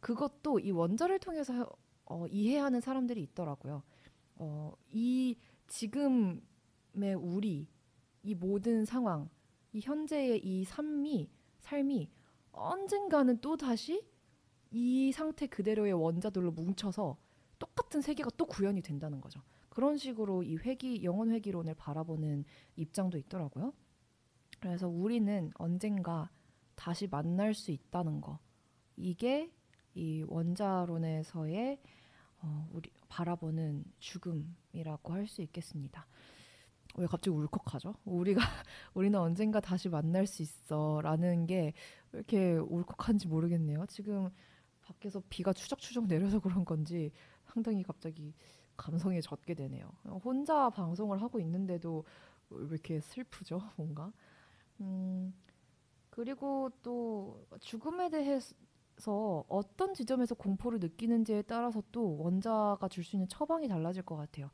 그것도 이 원자를 통해서 어, 이해하는 사람들이 있더라고요. 어, 이 지금의 우리 이 모든 상황, 이 현재의 이 삶이 삶이 언젠가는 또 다시 이 상태 그대로의 원자들로 뭉쳐서 똑같은 세계가 또 구현이 된다는 거죠. 그런 식으로 이 회기 영원 회기론을 바라보는 입장도 있더라고요. 그래서 우리는 언젠가 다시 만날 수 있다는 거. 이게 이 원자론에서의 어, 우리 바라보는 죽음이라고 할 수 있겠습니다. 왜 갑자기 울컥하죠? 우리가 [LAUGHS] 우리는 언젠가 다시 만날 수 있어라는 게왜 이렇게 울컥한지 모르겠네요. 지금 밖에서 비가 추적추적 내려서 그런 건지 상당히 갑자기 감성에 젖게 되네요. 혼자 방송을 하고 있는데도 왜 이렇게 슬프죠? 뭔가. 음, 그리고 또 죽음에 대해서 어떤 지점에서 공포를 느끼는지에 따라서 또 원자가 줄 수 있는 처방이 달라질 것 같아요.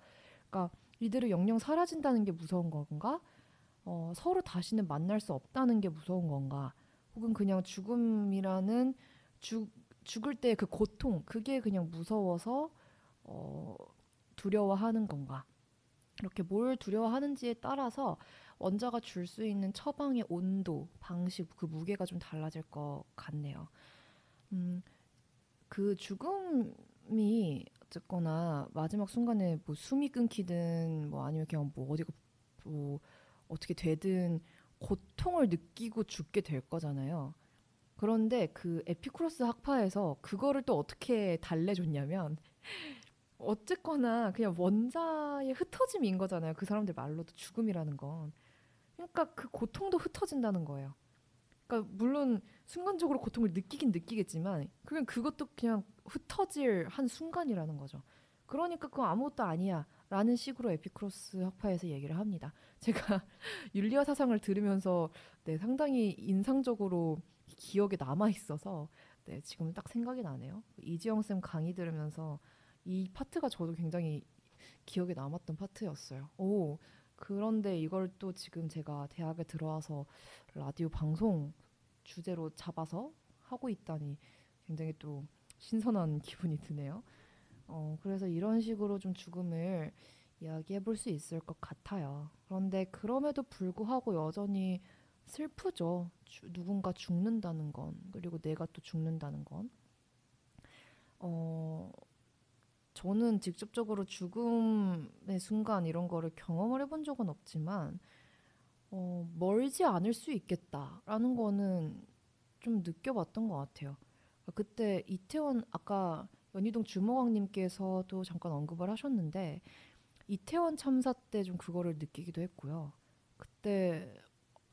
그러니까 이대로 영영 사라진다는 게 무서운 건가? 어, 서로 다시는 만날 수 없다는 게 무서운 건가? 혹은 그냥 죽음이라는 죽, 죽을 때 그 고통, 그게 그냥 무서워서 어, 두려워하는 건가? 이렇게 뭘 두려워하는지에 따라서 원자가 줄 수 있는 처방의 온도, 방식, 그 무게가 좀 달라질 것 같네요. 음, 그 죽음이 어쨌거나 마지막 순간에 뭐 숨이 끊기든 뭐 아니면 그냥 뭐 어디가 뭐 어떻게 되든 고통을 느끼고 죽게 될 거잖아요. 그런데 그 에피쿠로스 학파에서 그거를 또 어떻게 달래줬냐면 어쨌거나 그냥 원자의 흩어짐인 거잖아요. 그 사람들 말로도 죽음이라는 건. 그러니까 그 고통도 흩어진다는 거예요. 그러니까 물론 순간적으로 고통을 느끼긴 느끼겠지만 그냥 그것도 그냥 흩어질 한 순간이라는 거죠. 그러니까 그거 아무것도 아니야. 라는 식으로 에피크로스 학파에서 얘기를 합니다. 제가 [LAUGHS] 윤리화 사상을 들으면서 네, 상당히 인상적으로 기억에 남아 있어서 네, 지금 딱 생각이 나네요. 이지영 쌤 강의 들으면서 이 파트가 저도 굉장히 기억에 남았던 파트였어요. 오, 그런데 이걸 또 지금 제가 대학에 들어와서 라디오 방송 주제로 잡아서 하고 있다니 굉장히 또 신선한 [LAUGHS] 기분이 드네요. 어, 그래서 이런 식으로 좀 죽음을 이야기해 볼 수 있을 것 같아요. 그런데 그럼에도 불구하고 여전히 슬프죠. 주- 누군가 죽는다는 건, 그리고 내가 또 죽는다는 건. 어, 저는 직접적으로 죽음의 순간 이런 거를 경험을 해본 적은 없지만, 어, 멀지 않을 수 있겠다라는 거는 좀 느껴봤던 것 같아요. 그때 이태원 아까 연희동 주모왕님께서도 잠깐 언급을 하셨는데 이태원 참사 때 좀 그거를 느끼기도 했고요. 그때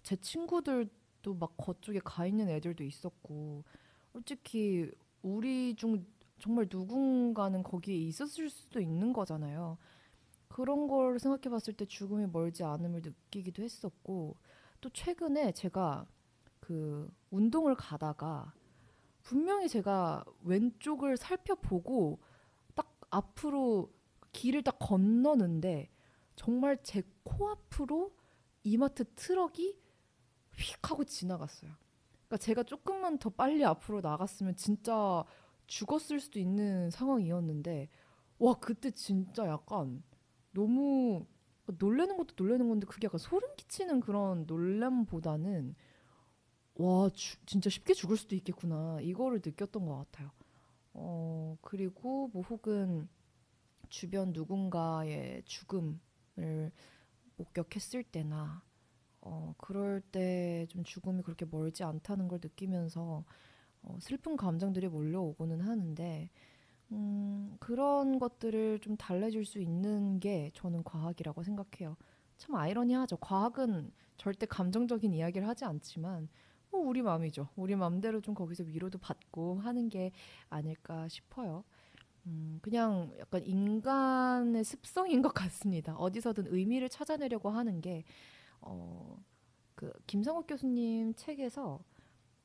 제 친구들도 막 거쪽에 가 있는 애들도 있었고 솔직히 우리 중 정말 누군가는 거기에 있었을 수도 있는 거잖아요. 그런 걸 생각해 봤을 때 죽음이 멀지 않음을 느끼기도 했었고 또 최근에 제가 그 운동을 가다가 분명히 제가 왼쪽을 살펴보고 딱 앞으로 길을 딱 건너는데 정말 제 코앞으로 이마트 트럭이 휙 하고 지나갔어요. 그러니까 제가 조금만 더 빨리 앞으로 나갔으면 진짜 죽었을 수도 있는 상황이었는데 와 그때 진짜 약간 너무 놀래는 것도 놀래는 건데 그게 약간 소름 끼치는 그런 놀람보다는 와 주- 진짜 쉽게 죽을 수도 있겠구나 이거를 느꼈던 것 같아요. 어 그리고 뭐 혹은 주변 누군가의 죽음을 목격했을 때나 어 그럴 때 좀 죽음이 그렇게 멀지 않다는 걸 느끼면서 어, 슬픈 감정들이 몰려오고는 하는데 음, 그런 것들을 좀 달래줄 수 있는 게 저는 과학이라고 생각해요. 참 아이러니하죠. 과학은 절대 감정적인 이야기를 하지 않지만 뭐 우리 마음이죠. 우리 마음대로 좀 거기서 위로도 받고 하는 게 아닐까 싶어요. 음, 그냥 약간 인간의 습성인 것 같습니다. 어디서든 의미를 찾아내려고 하는 게 어, 그 김성욱 교수님 책에서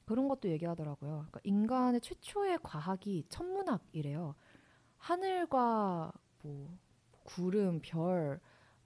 그런 것도 얘기하더라고요. 그러니까 인간의 최초의 과학이 천문학이래요. 하늘과 뭐 구름, 별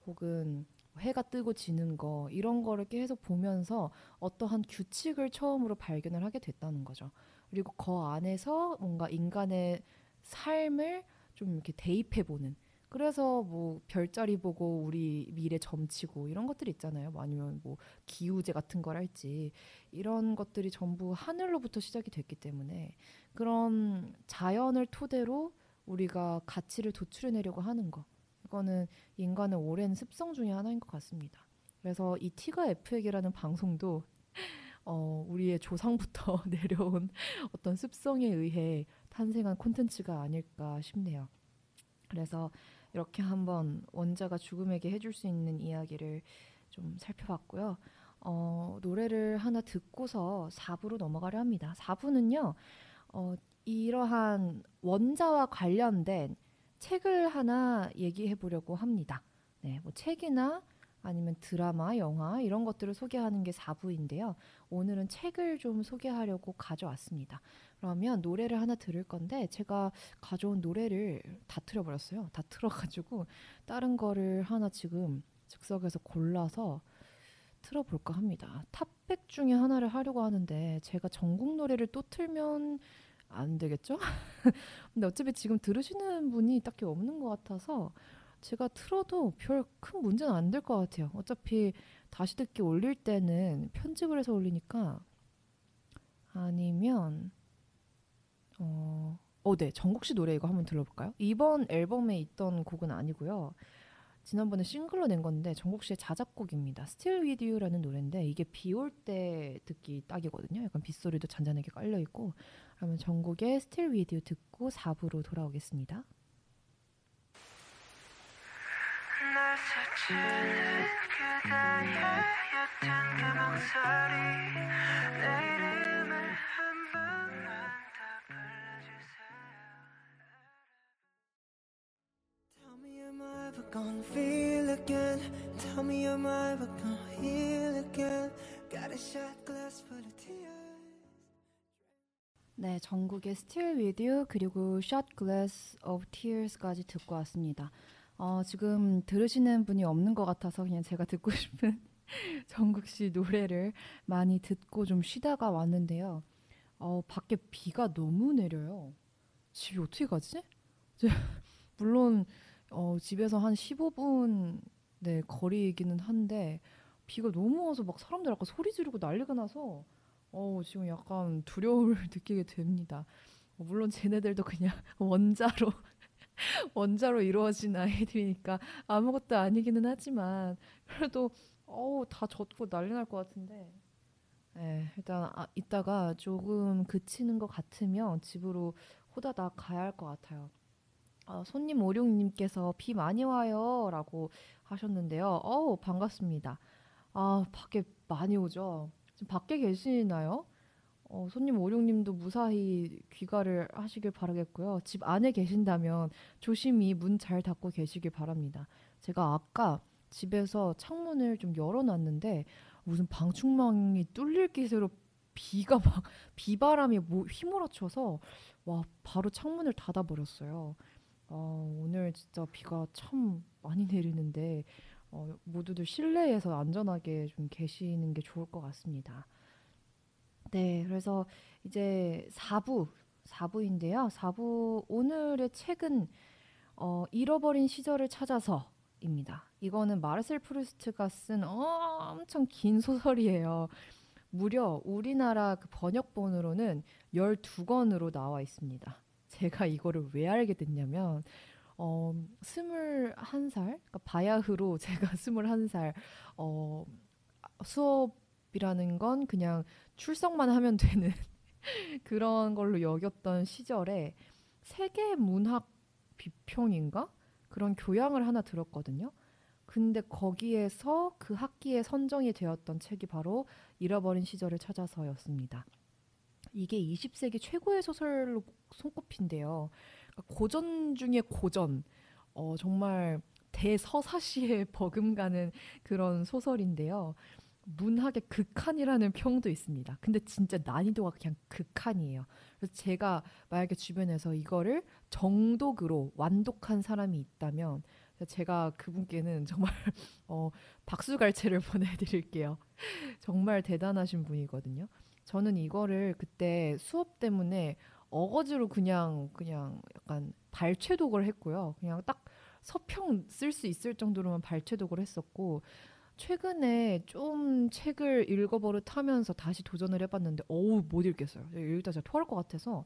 혹은 해가 뜨고 지는 거 이런 거를 계속 보면서 어떠한 규칙을 처음으로 발견을 하게 됐다는 거죠. 그리고 그 안에서 뭔가 인간의 삶을 좀 이렇게 대입해 보는 그래서 뭐 별자리 보고 우리 미래 점치고 이런 것들 있잖아요. 뭐 아니면 뭐 기우제 같은 걸 할지 이런 것들이 전부 하늘로부터 시작이 됐기 때문에 그런 자연을 토대로 우리가 가치를 도출해내려고 하는 거 이거는 인간의 오랜 습성 중의 하나인 것 같습니다. 그래서 이 티가 F에게라는 방송도 [LAUGHS] 어, 우리의 조상부터 [LAUGHS] 내려온 어떤 습성에 의해 탄생한 콘텐츠가 아닐까 싶네요. 그래서 이렇게 한번 원자가 죽음에게 해줄 수 있는 이야기를 좀 살펴봤고요. 어, 노래를 하나 듣고서 4부로 넘어가려 합니다. 4부는요, 어, 이러한 원자와 관련된 책을 하나 얘기해 보려고 합니다. 네, 뭐 책이나 아니면 드라마, 영화 이런 것들을 소개하는 게 4부인데요. 오늘은 책을 좀 소개하려고 가져왔습니다. 그러면 노래를 하나 들을 건데 제가 가져온 노래를 다 틀어버렸어요. 다 틀어가지고 다른 거를 하나 지금 즉석에서 골라서 틀어볼까 합니다. 탑백 중에 하나를 하려고 하는데 제가 전국 노래를 또 틀면 안 되겠죠? [LAUGHS] 근데 어차피 지금 들으시는 분이 딱히 없는 것 같아서 제가 틀어도 별 큰 문제는 안 될 것 같아요. 어차피 다시 듣기 올릴 때는 편집을 해서 올리니까 아니면 어, 어, 네. 정국 씨 노래 이거 한번 들어볼까요? 이번 앨범에 있던 곡은 아니고요. 지난번에 싱글로 낸 건데 정국 씨의 자작곡입니다. Still With You라는 노래인데 이게 비 올 때 듣기 딱이거든요. 약간 빗소리도 잔잔하게 깔려 있고. 그러면 정국의 Still With You 듣고 4부로 돌아오겠습니다. Gonna feel again Tell me am I ever gonna heal again Got a shot glass full of tears 네, 전국의 Still With You 그리고 Shot Glass of Tears까지 듣고 왔습니다. 어, 지금 들으시는 분이 없는 것 같아서 그냥 제가 듣고 [LAUGHS] 싶은 정국 씨 노래를 많이 듣고 좀 쉬다가 왔는데요. 어, 밖에 비가 너무 내려요. 집이 어떻게 가지? [LAUGHS] 물론 어, 집에서 한 15분 네, 거리이기는 한데 비가 너무 와서 막 사람들 아까 소리 지르고 난리가 나서 어, 지금 약간 두려움을 [LAUGHS] 느끼게 됩니다. 물론 쟤네들도 그냥 원자로 [LAUGHS] 원자로 이루어진 아이들이니까 아무것도 아니기는 하지만 그래도 어우 다 젖고 난리 날 것 같은데 네, 일단 아, 이따가 조금 그치는 것 같으면 집으로 호다닥 가야 할 것 같아요. 아, 손님 오룡님께서 비 많이 와요라고 하셨는데요. 어우 반갑습니다. 아 밖에 많이 오죠. 지금 밖에 계시나요? 어, 손님 오룡님도 무사히 귀가를 하시길 바라겠고요. 집 안에 계신다면 조심히 문 잘 닫고 계시길 바랍니다. 제가 아까 집에서 창문을 좀 열어놨는데 무슨 방충망이 뚫릴 기세로 비가 막 비바람이 뭐 휘몰아쳐서 와 바로 창문을 닫아버렸어요. 어, 오늘 진짜 비가 참 많이 내리는데 어, 모두들 실내에서 안전하게 좀 계시는 게 좋을 것 같습니다. 네, 그래서 이제 4부, 4부인데요. 4부 오늘의 책은 어, 잃어버린 시절을 찾아서입니다. 이거는 마르셀 프루스트가 쓴 엄청 긴 소설이에요. 무려 우리나라 그 번역본으로는 12권으로 나와 있습니다. 제가 이거를 왜 알게 됐냐면 어, 21살, 그러니까 바야흐로 [LAUGHS] 제가 21살 어, 수업 이라는 건 그냥 출석만 하면 [LAUGHS] 되는 그런 걸로 여겼던 시절에 세계 문학 비평인가 그런 교양을 하나 들었거든요. 근데 거기에서 그 학기에 선정이 되었던 책이 바로 잃어버린 시절을 찾아서였습니다. 이게 20세기 최고의 소설로 손꼽힌대요. 그러니까 고전 중에 고전. 어, 정말 대서사시에 [LAUGHS] 버금가는 그런 소설인데요. 문학의 극한이라는 평도 있습니다. 근데 진짜 난이도가 그냥 극한이에요. 그래서 제가 만약에 주변에서 이거를 정독으로 완독한 사람이 있다면 제가 그분께는 정말 [LAUGHS] 어, 박수갈채를 [LAUGHS] 보내드릴게요. 정말 대단하신 분이거든요. 저는 이거를 그때 수업 때문에 어거지로 그냥 그냥 약간 발췌독을 했고요. 그냥 딱 서평 쓸 수 있을 정도로만 발췌독을 했었고 최근에 좀 책을 읽어버릇하면서 다시 도전을 해봤는데 어우 못 읽겠어요. 읽다 제가 토할 것 같아서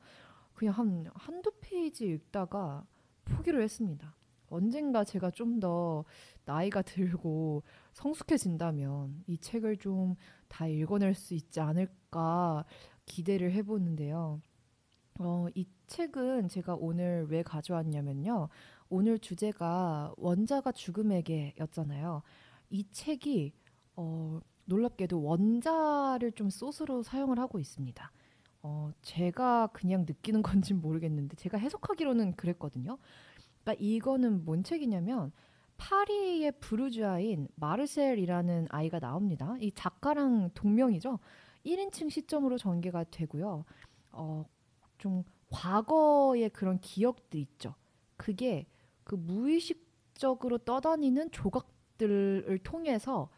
그냥 한 한두 페이지 읽다가 포기를 했습니다. 언젠가 제가 좀 더 나이가 들고 성숙해진다면 이 책을 좀 다 읽어낼 수 있지 않을까 기대를 해보는데요. 어, 이 책은 제가 오늘 왜 가져왔냐면요. 오늘 주제가 원자가 죽음에게였잖아요. 이 책이 어, 놀랍게도 원자를 좀 소스로 사용을 하고 있습니다. 어, 제가 그냥 느끼는 건지 모르겠는데 제가 해석하기로는 그랬거든요. 그러니까 이거는 뭔 책이냐면 파리의 부르주아인 마르셀이라는 아이가 나옵니다. 이 작가랑 동명이죠. 1인칭 시점으로 전개가 되고요. 어, 좀 과거의 그런 기억들 있죠. 그게 그 무의식적으로 떠다니는 조각 들을 통해서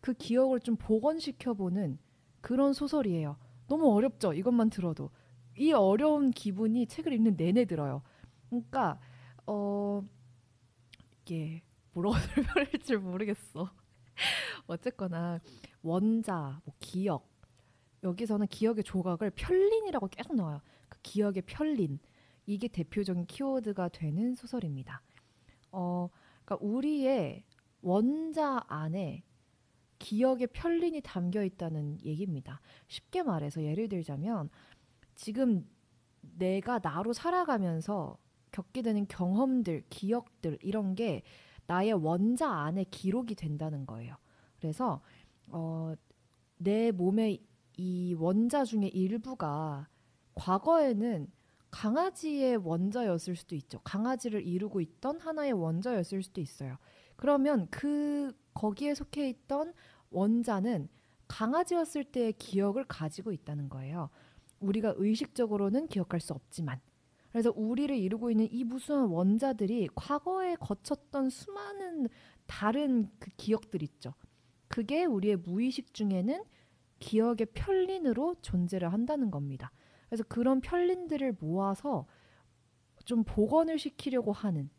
그 기억을 좀 복원시켜보는 그런 소설이에요. 너무 어렵죠. 이것만 들어도 이 어려운 기분이 책을 읽는 내내 들어요. 그러니까 어 이게 뭐라고 [LAUGHS] 설명할지 모르겠어. [LAUGHS] 어쨌거나 원자, 뭐 기억 여기서는 기억의 조각을 편린이라고 계속 나와요. 그 기억의 편린 이게 대표적인 키워드가 되는 소설입니다. 어, 그러니까 우리의 원자 안에 기억의 편린이 담겨 있다는 얘기입니다. 쉽게 말해서 예를 들자면 지금 내가 나로 살아가면서 겪게 되는 경험들, 기억들 이런 게 나의 원자 안에 기록이 된다는 거예요. 그래서 어, 내 몸의 이 원자 중에 일부가 과거에는 강아지의 원자였을 수도 있죠. 강아지를 이루고 있던 하나의 원자였을 수도 있어요. 그러면 그 거기에 속해 있던 원자는 강아지였을 때의 기억을 가지고 있다는 거예요. 우리가 의식적으로는 기억할 수 없지만. 그래서 우리를 이루고 있는 이 무수한 원자들이 과거에 거쳤던 수많은 다른 그 기억들 있죠. 그게 우리의 무의식 중에는 기억의 편린으로 존재를 한다는 겁니다. 그래서 그런 편린들을 모아서 좀 복원을 시키려고 하는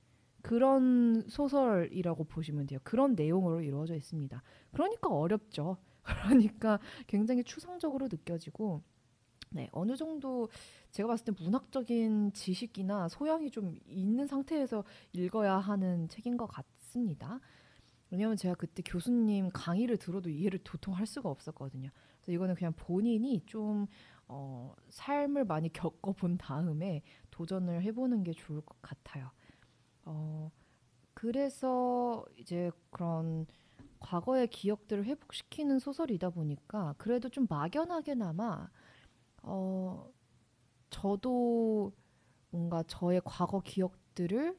그런 소설이라고 보시면 돼요. 그런 내용으로 이루어져 있습니다. 그러니까 어렵죠. [LAUGHS] 그러니까 굉장히 추상적으로 느껴지고 네, 어느 정도 제가 봤을 때 문학적인 지식이나 소양이 좀 있는 상태에서 읽어야 하는 책인 것 같습니다. 왜냐하면 제가 그때 교수님 강의를 들어도 이해를 도통 할 수가 없었거든요. 그래서 이거는 그냥 본인이 좀 어, 삶을 많이 겪어본 다음에 도전을 해보는 게 좋을 것 같아요. 어, 그래서 이제 그런 과거의 기억들을 회복시키는 소설이다 보니까 그래도 좀 막연하게나마 어, 저도 뭔가 저의 과거 기억들을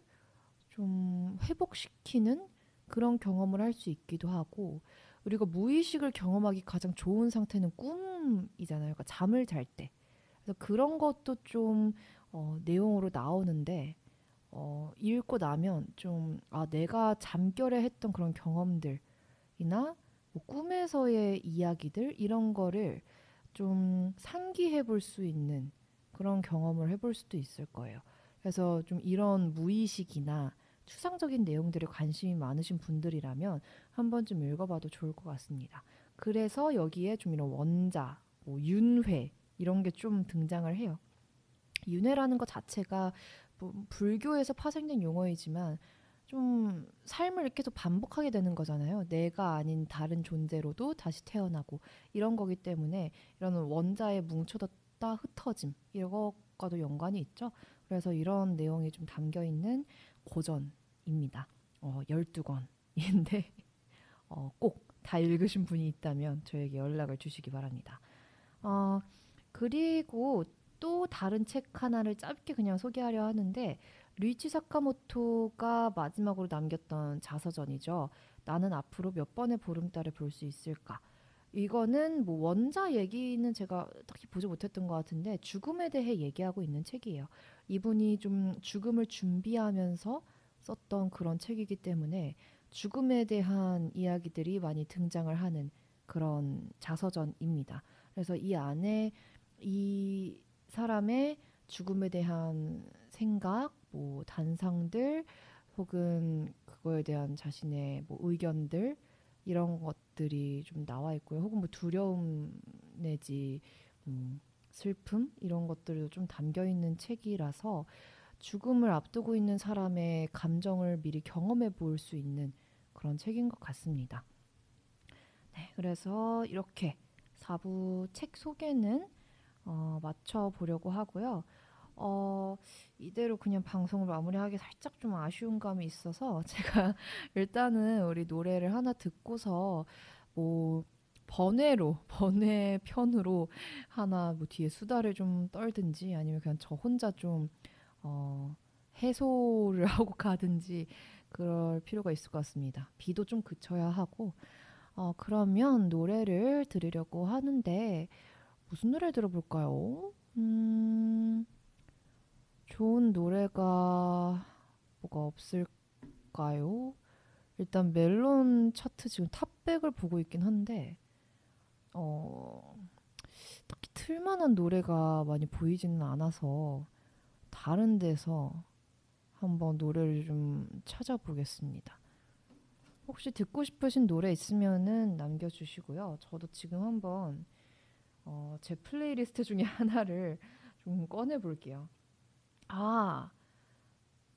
좀 회복시키는 그런 경험을 할 수 있기도 하고 우리가 무의식을 경험하기 가장 좋은 상태는 꿈이잖아요. 그러니까 잠을 잘 때. 그래서 그런 것도 좀 어, 내용으로 나오는데 어, 읽고 나면 좀 아, 내가 잠결에 했던 그런 경험들이나 뭐 꿈에서의 이야기들 이런 거를 좀 상기해 볼 수 있는 그런 경험을 해볼 수도 있을 거예요. 그래서 좀 이런 무의식이나 추상적인 내용들에 관심이 많으신 분들이라면 한 번쯤 읽어봐도 좋을 것 같습니다. 그래서 여기에 좀 이런 원자, 뭐 윤회 이런 게 좀 등장을 해요. 윤회라는 것 자체가 뭐 불교에서 파생된 용어이지만 좀 삶을 계속 반복하게 되는 거잖아요. 내가 아닌 다른 존재로도 다시 태어나고 이런 거기 때문에 이런 원자의 뭉쳐졌다 흩어짐 이것과도 연관이 있죠. 그래서 이런 내용이 좀 담겨 있는 고전입니다. 어, 12권인데 [LAUGHS] 어, 꼭 다 읽으신 분이 있다면 저에게 연락을 주시기 바랍니다. 어, 그리고 또 다른 책 하나를 짧게 그냥 소개하려 하는데 루이치 사카모토가 마지막으로 남겼던 자서전이죠. 나는 앞으로 몇 번의 보름달을 볼 수 있을까? 이거는 뭐 원자 얘기는 제가 딱히 보지 못했던 것 같은데 죽음에 대해 얘기하고 있는 책이에요. 이분이 좀 죽음을 준비하면서 썼던 그런 책이기 때문에 죽음에 대한 이야기들이 많이 등장을 하는 그런 자서전입니다. 그래서 이 안에 이 사람의 죽음에 대한 생각, 뭐 단상들, 혹은 그거에 대한 자신의 뭐 의견들 이런 것들이 좀 나와 있고요. 혹은 뭐 두려움 내지 뭐 슬픔 이런 것들도 좀 담겨 있는 책이라서 죽음을 앞두고 있는 사람의 감정을 미리 경험해 볼 수 있는 그런 책인 것 같습니다. 네, 그래서 이렇게 4부 책 소개는 어, 맞춰 보려고 하고요. 어, 이대로 그냥 방송을 마무리하기 살짝 좀 아쉬운 감이 있어서 [LAUGHS] 제가 일단은 우리 노래를 하나 듣고서 뭐 번외로 번외 편으로 하나 뭐 뒤에 수다를 좀 떨든지 아니면 그냥 저 혼자 좀 어, 해소를 [LAUGHS] 하고 가든지 그럴 필요가 있을 것 같습니다. 비도 좀 그쳐야 하고 어, 그러면 노래를 들으려고 하는데 무슨 노래 들어볼까요? 음, 좋은 노래가 뭐가 없을까요? 일단 멜론 차트 지금 탑백을 보고 있긴 한데 어, 딱히 틀만한 노래가 많이 보이지는 않아서 다른 데서 한번 노래를 좀 찾아보겠습니다. 혹시 듣고 싶으신 노래 있으면은 남겨주시고요. 저도 지금 한번 어, 제 플레이리스트 중에 [LAUGHS] 하나를 좀 꺼내 볼게요. 아,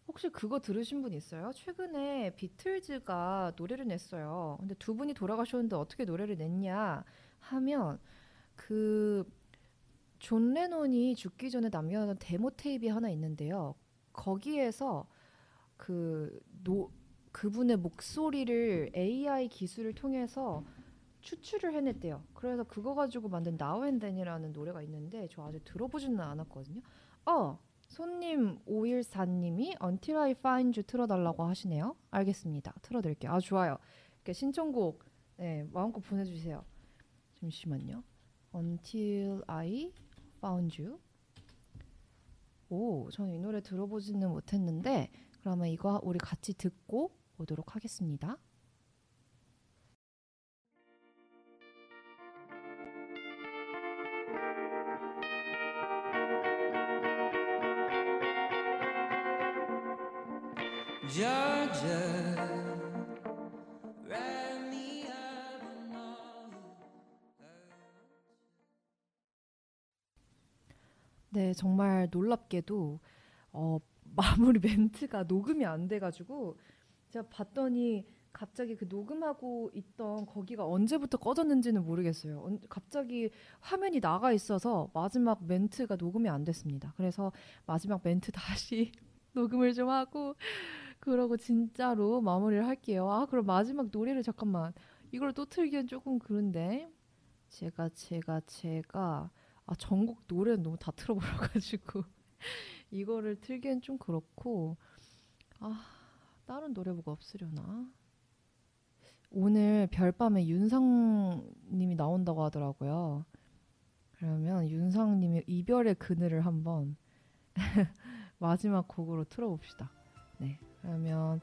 혹시 그거 들으신 분 있어요? 최근에 비틀즈가 노래를 냈어요. 근데 두 분이 돌아가셨는데 어떻게 노래를 냈냐 하면 그 존 레논이 죽기 전에 남겨놓은 데모 테이프 하나 있는데요. 거기에서 그 노, 그분의 목소리를 AI 기술을 통해서 추출을 해냈대요. 그래서 그거 가지고 만든 Then이라는 노래가 있는데 저 아직 들어보지는 않았거든요. 어, 손님 514님이 Until I Found You 틀어달라고 하시네요. 알겠습니다. 틀어드릴게요. 아 좋아요. 이렇게 신청곡 네, 마음껏 보내주세요. 잠시만요. Until I Found You. 오, 저는 이 노래 들어보지는 못했는데 그러면 이거 우리 같이 듣고 오도록 하겠습니다. 네, 정말 놀랍게도 어, [LAUGHS] 마무리 멘트가 녹음이 안 돼가지고 제가 봤더니 갑자기 그 녹음하고 있던 거기가 언제부터 꺼졌는지는 모르겠어요. 언- 갑자기 화면이 나가 있어서 마지막 멘트가 녹음이 안 됐습니다. 그래서 마지막 멘트 다시 [LAUGHS] 녹음을 좀 하고 그러고 진짜로 마무리를 할게요. 아, 그럼 마지막 노래를 잠깐만. 이걸 또 틀기엔 조금 그런데. 제가 제가 제가. 아 전곡 노래는 너무 다 틀어버려가지고. [LAUGHS] 이거를 틀기엔 좀 그렇고. 아 다른 노래 뭐가 없으려나? 오늘 별밤에 윤상님이 나온다고 하더라고요. 그러면 윤상님의 이별의 그늘을 한번 [LAUGHS] 마지막 곡으로 틀어봅시다. 네 그러면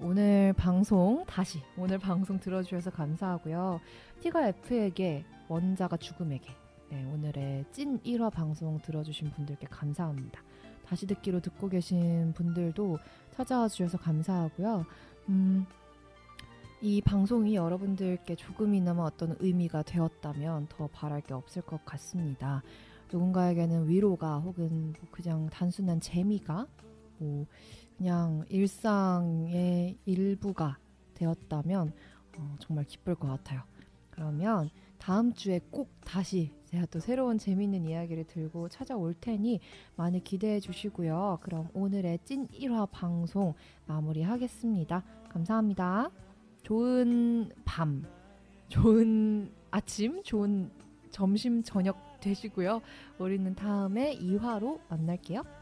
오늘 방송 다시 오늘 방송 들어주셔서 감사하고요 티가 F에게 원자가 죽음에게 네, 오늘의 찐 1화 방송 들어주신 분들께 감사합니다. 다시 듣기로 듣고 계신 분들도 찾아와 주셔서 감사하고요. 음, 이 방송이 여러분들께 조금이나마 어떤 의미가 되었다면 더 바랄 게 없을 것 같습니다. 누군가에게는 위로가 혹은 뭐 그냥 단순한 재미가 뭐 그냥 일상의 일부가 되었다면 어, 정말 기쁠 것 같아요. 그러면 다음 주에 꼭 다시 제가 또 새로운 재미있는 이야기를 들고 찾아올 테니 많이 기대해 주시고요. 그럼 오늘의 찐 1화 방송 마무리하겠습니다. 감사합니다. 좋은 밤, 좋은 아침, 좋은 점심, 저녁 되시고요. 우리는 다음에 2화로 만날게요.